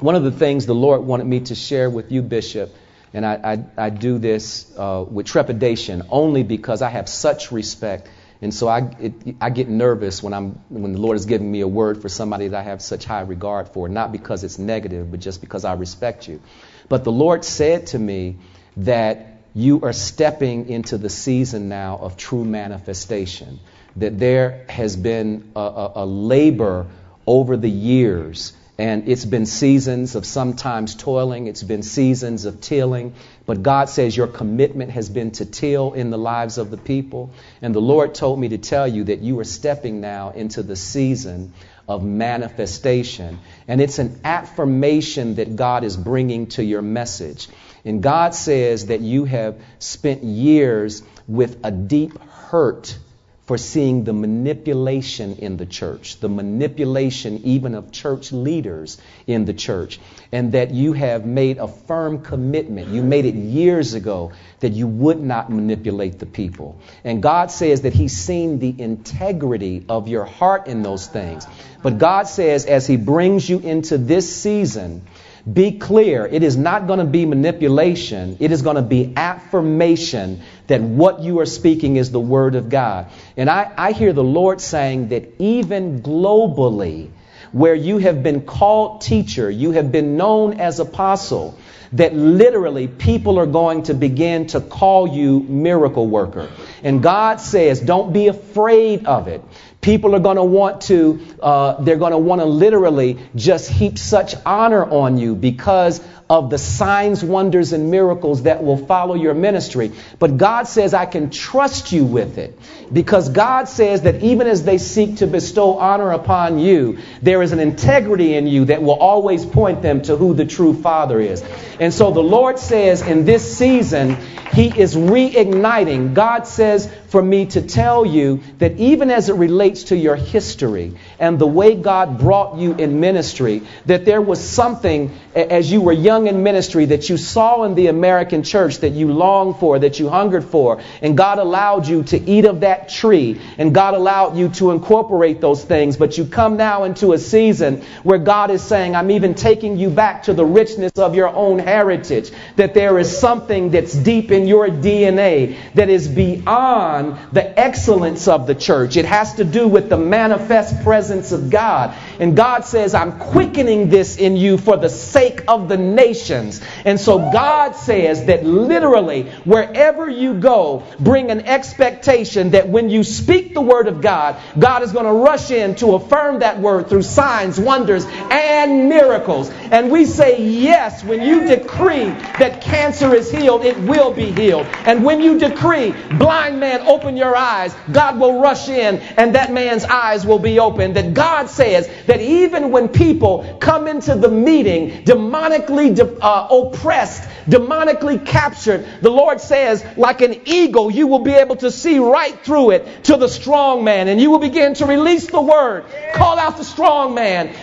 One of the things the Lord wanted me to share with you, Bishop, and I, I, I do this uh, with trepidation only because I have such respect. And so I, it, I get nervous when, I'm, when the Lord is giving me a word for somebody that I have such high regard for, not because it's negative, but just because I respect you. But the Lord said to me that you are stepping into the season now of true manifestation, that there has been a, a, a labor over the years And it's been seasons of sometimes toiling, it's been seasons of tilling. But God says your commitment has been to till in the lives of the people. And the Lord told me to tell you that you are stepping now into the season of manifestation. And it's an affirmation that God is bringing to your message. And God says that you have spent years with a deep hurt for seeing the manipulation in the church, the manipulation even of church leaders in the church, and that you have made a firm commitment. You made it years ago that you would not manipulate the people. And God says that He's seen the integrity of your heart in those things. But God says, as He brings you into this season, be clear, it is not going to be manipulation. It is going to be affirmation that what you are speaking is the Word of God. And I, I hear the Lord saying that even globally, where you have been called teacher, you have been known as apostle, that literally people are going to begin to call you miracle worker. And God says, don't be afraid of it. People are going to want to, uh, they're going to want to literally just heap such honor on you because of the signs, wonders, and miracles that will follow your ministry. But God says, I can trust you with it. Because God says that even as they seek to bestow honor upon you, there is an integrity in you that will always point them to who the true Father is. And so the Lord says in this season, He is reigniting. God says for me to tell you that even as it relates to your history and the way God brought you in ministry, that there was something as you were young in ministry that you saw in the American church that you longed for, that you hungered for, and God allowed you to eat of that tree, and God allowed you to incorporate those things. But you come now into a season where God is saying, I'm even taking you back to the richness of your own heritage, that there is something that's deep in your DNA that is beyond the excellence of the church. It has to do with the manifest presence of God. And God says, I'm quickening this in you for the sake of the nations. And so God says that literally, wherever you go, bring an expectation that when you speak the word of God, God is going to rush in to affirm that word through signs, wonders, and miracles. And we say, yes, when you decree that cancer is healed, it will be healed. And when you decree, blind man, open your eyes, God will rush in and that man's eyes will be opened. That God says that even when people come into the meeting demonically de- uh, oppressed, demonically captured, the Lord says, like an eagle, you will be able to see right through it to the strong man and you will begin to release the word. Call out the strong man.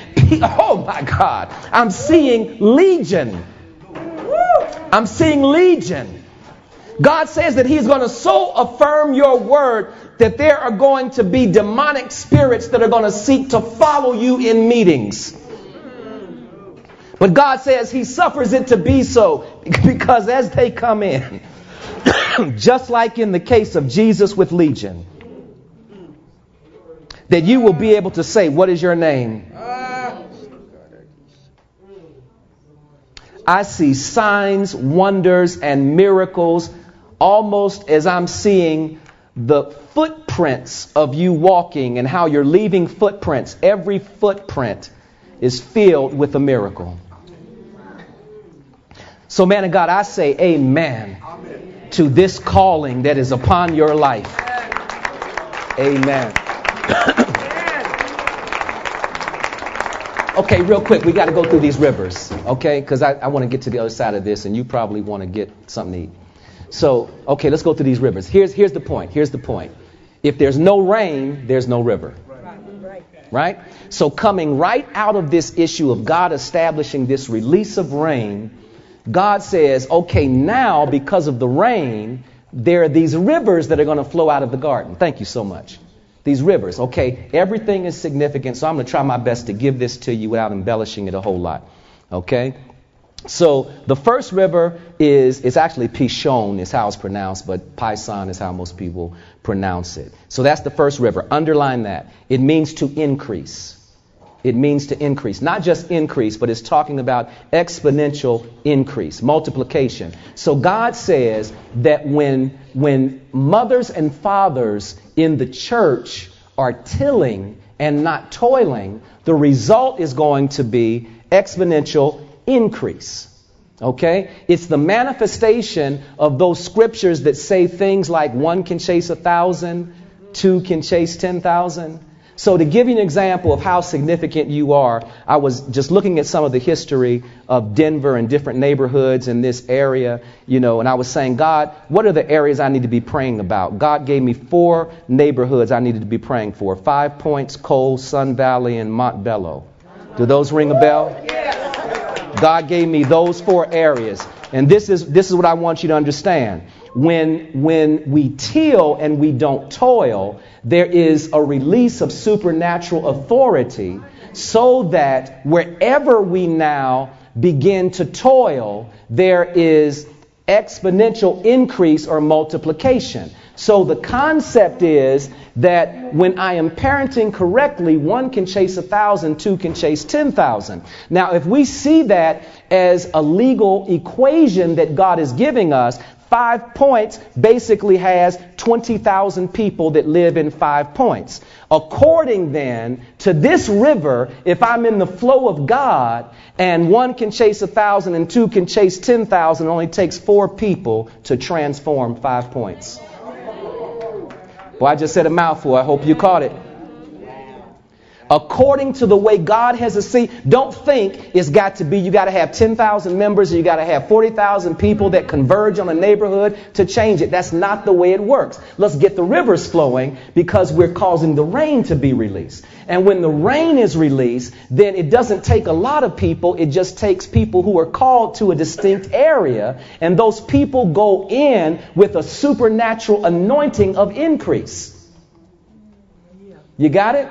Oh my God. I'm seeing legion. I'm seeing legion. God says that He's going to so affirm your word that there are going to be demonic spirits that are going to seek to follow you in meetings. But God says He suffers it to be so because as they come in, just like in the case of Jesus with Legion, that you will be able to say, What is your name? I see signs, wonders, and miracles almost as I'm seeing the footprints of you walking and how you're leaving footprints. Every footprint is filled with a miracle. So, man of God, I say amen, amen. to this calling that is upon your life. Amen. okay, real quick, we got to go through these rivers, okay? Because I, I want to get to the other side of this, and you probably want to get something to eat. So, okay, let's go through these rivers. Here's, here's the point. Here's the point. If there's no rain, there's no river. Right? So, coming right out of this issue of God establishing this release of rain, God says, okay, now because of the rain, there are these rivers that are going to flow out of the garden. Thank you so much. These rivers, okay, everything is significant, so I'm going to try my best to give this to you without embellishing it a whole lot. Okay? So the first river is it's actually Pishon is how it's pronounced, but Pison is how most people pronounce it. So that's the first river. Underline that. It means to increase. It means to increase. Not just increase, but it's talking about exponential increase, multiplication. So God says that when when mothers and fathers in the church are tilling and not toiling, the result is going to be exponential increase. Okay? It's the manifestation of those scriptures that say things like one can chase a thousand, two can chase ten thousand. So, to give you an example of how significant you are, I was just looking at some of the history of Denver and different neighborhoods in this area, you know, and I was saying, God, what are the areas I need to be praying about? God gave me four neighborhoods I needed to be praying for Five Points, Cole, Sun Valley, and Montbello. Do those ring a bell? God gave me those four areas. And this is, this is what I want you to understand. When, when we till and we don't toil, there is a release of supernatural authority so that wherever we now begin to toil, there is exponential increase or multiplication. So the concept is that when I am parenting correctly, one can chase a thousand, two can chase ten thousand. Now, if we see that as a legal equation that God is giving us, Five Points basically has 20,000 people that live in Five Points. According then to this river, if I'm in the flow of God and one can chase a thousand and two can chase 10,000, it only takes four people to transform Five Points. Well, I just said a mouthful. I hope you caught it according to the way God has a seat. Don't think it's got to be, you got to have 10,000 members you got to have 40,000 people that converge on a neighborhood to change it. That's not the way it works. Let's get the rivers flowing because we're causing the rain to be released. And when the rain is released, then it doesn't take a lot of people. It just takes people who are called to a distinct area. And those people go in with a supernatural anointing of increase. You got it?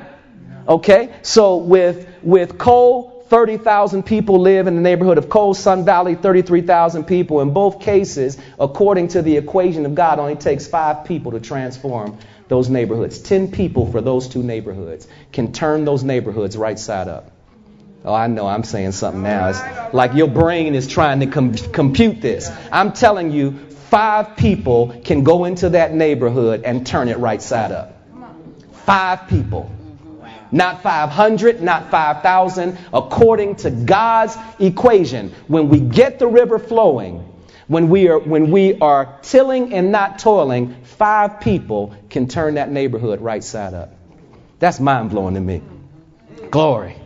Okay? So with, with Cole, 30,000 people live in the neighborhood of Cole, Sun Valley, 33,000 people. In both cases, according to the equation of God, only takes five people to transform those neighborhoods. Ten people for those two neighborhoods can turn those neighborhoods right side up. Oh, I know I'm saying something now. It's like your brain is trying to com- compute this. I'm telling you, five people can go into that neighborhood and turn it right side up. Five people. Not 500, not 5,000, according to God's equation. When we get the river flowing, when we are when we are tilling and not toiling, five people can turn that neighborhood right side up. That's mind blowing to me. Glory.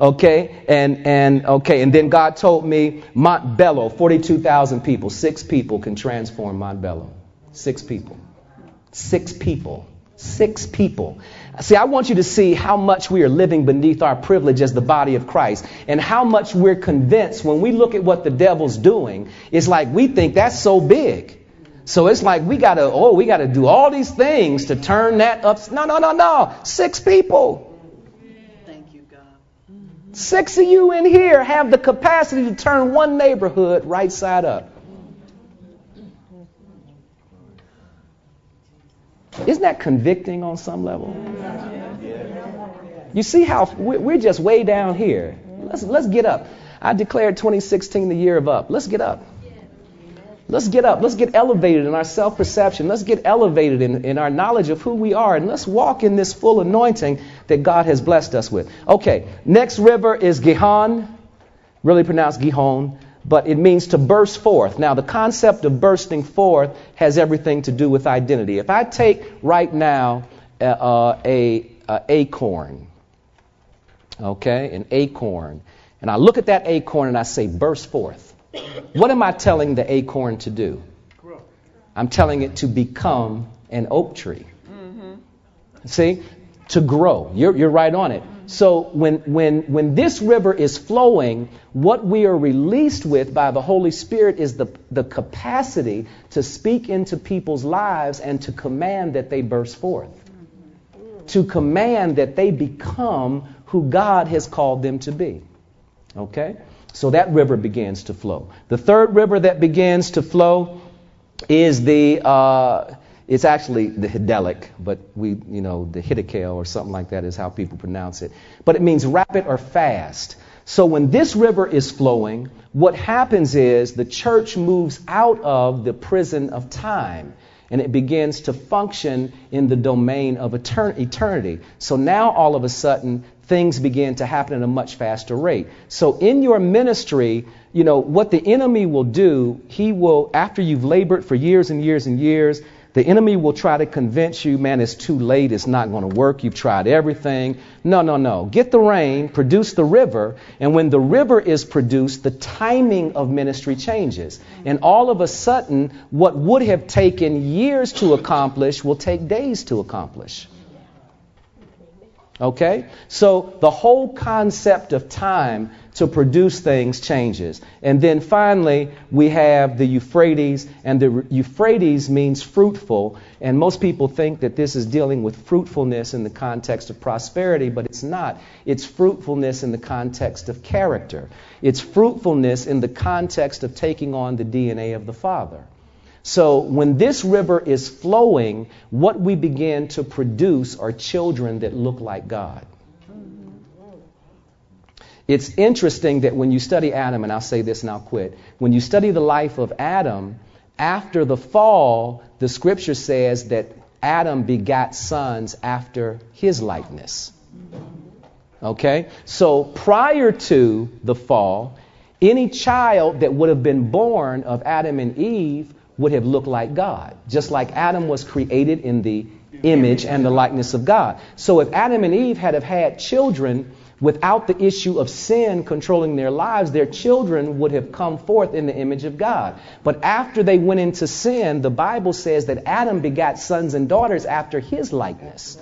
Okay, and and okay, and then God told me Montbello, 42,000 people, six people can transform Montbello. Six people. Six people. Six people. See, I want you to see how much we are living beneath our privilege as the body of Christ and how much we're convinced when we look at what the devil's doing, it's like we think that's so big. So it's like we gotta, oh, we gotta do all these things to turn that up. No, no, no, no. Six people. Thank you, God. Six of you in here have the capacity to turn one neighborhood right side up. Isn't that convicting on some level? You see how we're just way down here. Let's, let's get up. I declared 2016 the year of up. Let's get up. Let's get up. Let's get elevated in our self perception. Let's get elevated in, in our knowledge of who we are. And let's walk in this full anointing that God has blessed us with. Okay, next river is Gihon, really pronounced Gihon but it means to burst forth. Now, the concept of bursting forth has everything to do with identity. If I take right now uh, uh, a, a acorn, okay, an acorn, and I look at that acorn and I say, burst forth. What am I telling the acorn to do? I'm telling it to become an oak tree. Mm-hmm. See? To grow. You're, you're right on it. So when, when, when this river is flowing, what we are released with by the Holy Spirit is the, the capacity to speak into people's lives and to command that they burst forth. To command that they become who God has called them to be. Okay? So that river begins to flow. The third river that begins to flow is the uh, it's actually the Hiddelik, but we, you know, the Hiddekel or something like that is how people pronounce it. But it means rapid or fast. So when this river is flowing, what happens is the church moves out of the prison of time. and it begins to function in the domain of etern- eternity. So now all of a sudden, things begin to happen at a much faster rate. So in your ministry, you know, what the enemy will do, he will, after you've labored for years and years and years, the enemy will try to convince you, man, it's too late, it's not going to work, you've tried everything. No, no, no. Get the rain, produce the river, and when the river is produced, the timing of ministry changes. And all of a sudden, what would have taken years to accomplish will take days to accomplish. Okay? So the whole concept of time to produce things changes. And then finally, we have the Euphrates, and the Euphrates means fruitful. And most people think that this is dealing with fruitfulness in the context of prosperity, but it's not. It's fruitfulness in the context of character, it's fruitfulness in the context of taking on the DNA of the Father. So when this river is flowing, what we begin to produce are children that look like God. It's interesting that when you study Adam, and I'll say this and I'll quit, when you study the life of Adam, after the fall, the scripture says that Adam begat sons after his likeness. Okay? So prior to the fall, any child that would have been born of Adam and Eve would have looked like God, just like Adam was created in the image and the likeness of God. So if Adam and Eve had have had children without the issue of sin controlling their lives, their children would have come forth in the image of God. But after they went into sin, the Bible says that Adam begat sons and daughters after his likeness.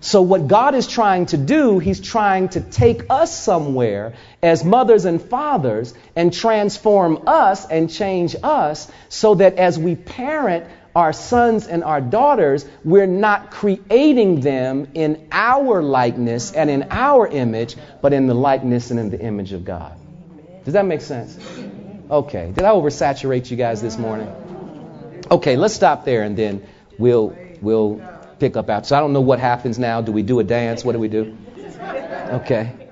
So, what God is trying to do, He's trying to take us somewhere as mothers and fathers and transform us and change us so that as we parent our sons and our daughters, we're not creating them in our likeness and in our image, but in the likeness and in the image of God. Does that make sense? Okay. Did I oversaturate you guys this morning? Okay, let's stop there and then we'll we'll pick up after. So I don't know what happens now. Do we do a dance? What do we do? Okay.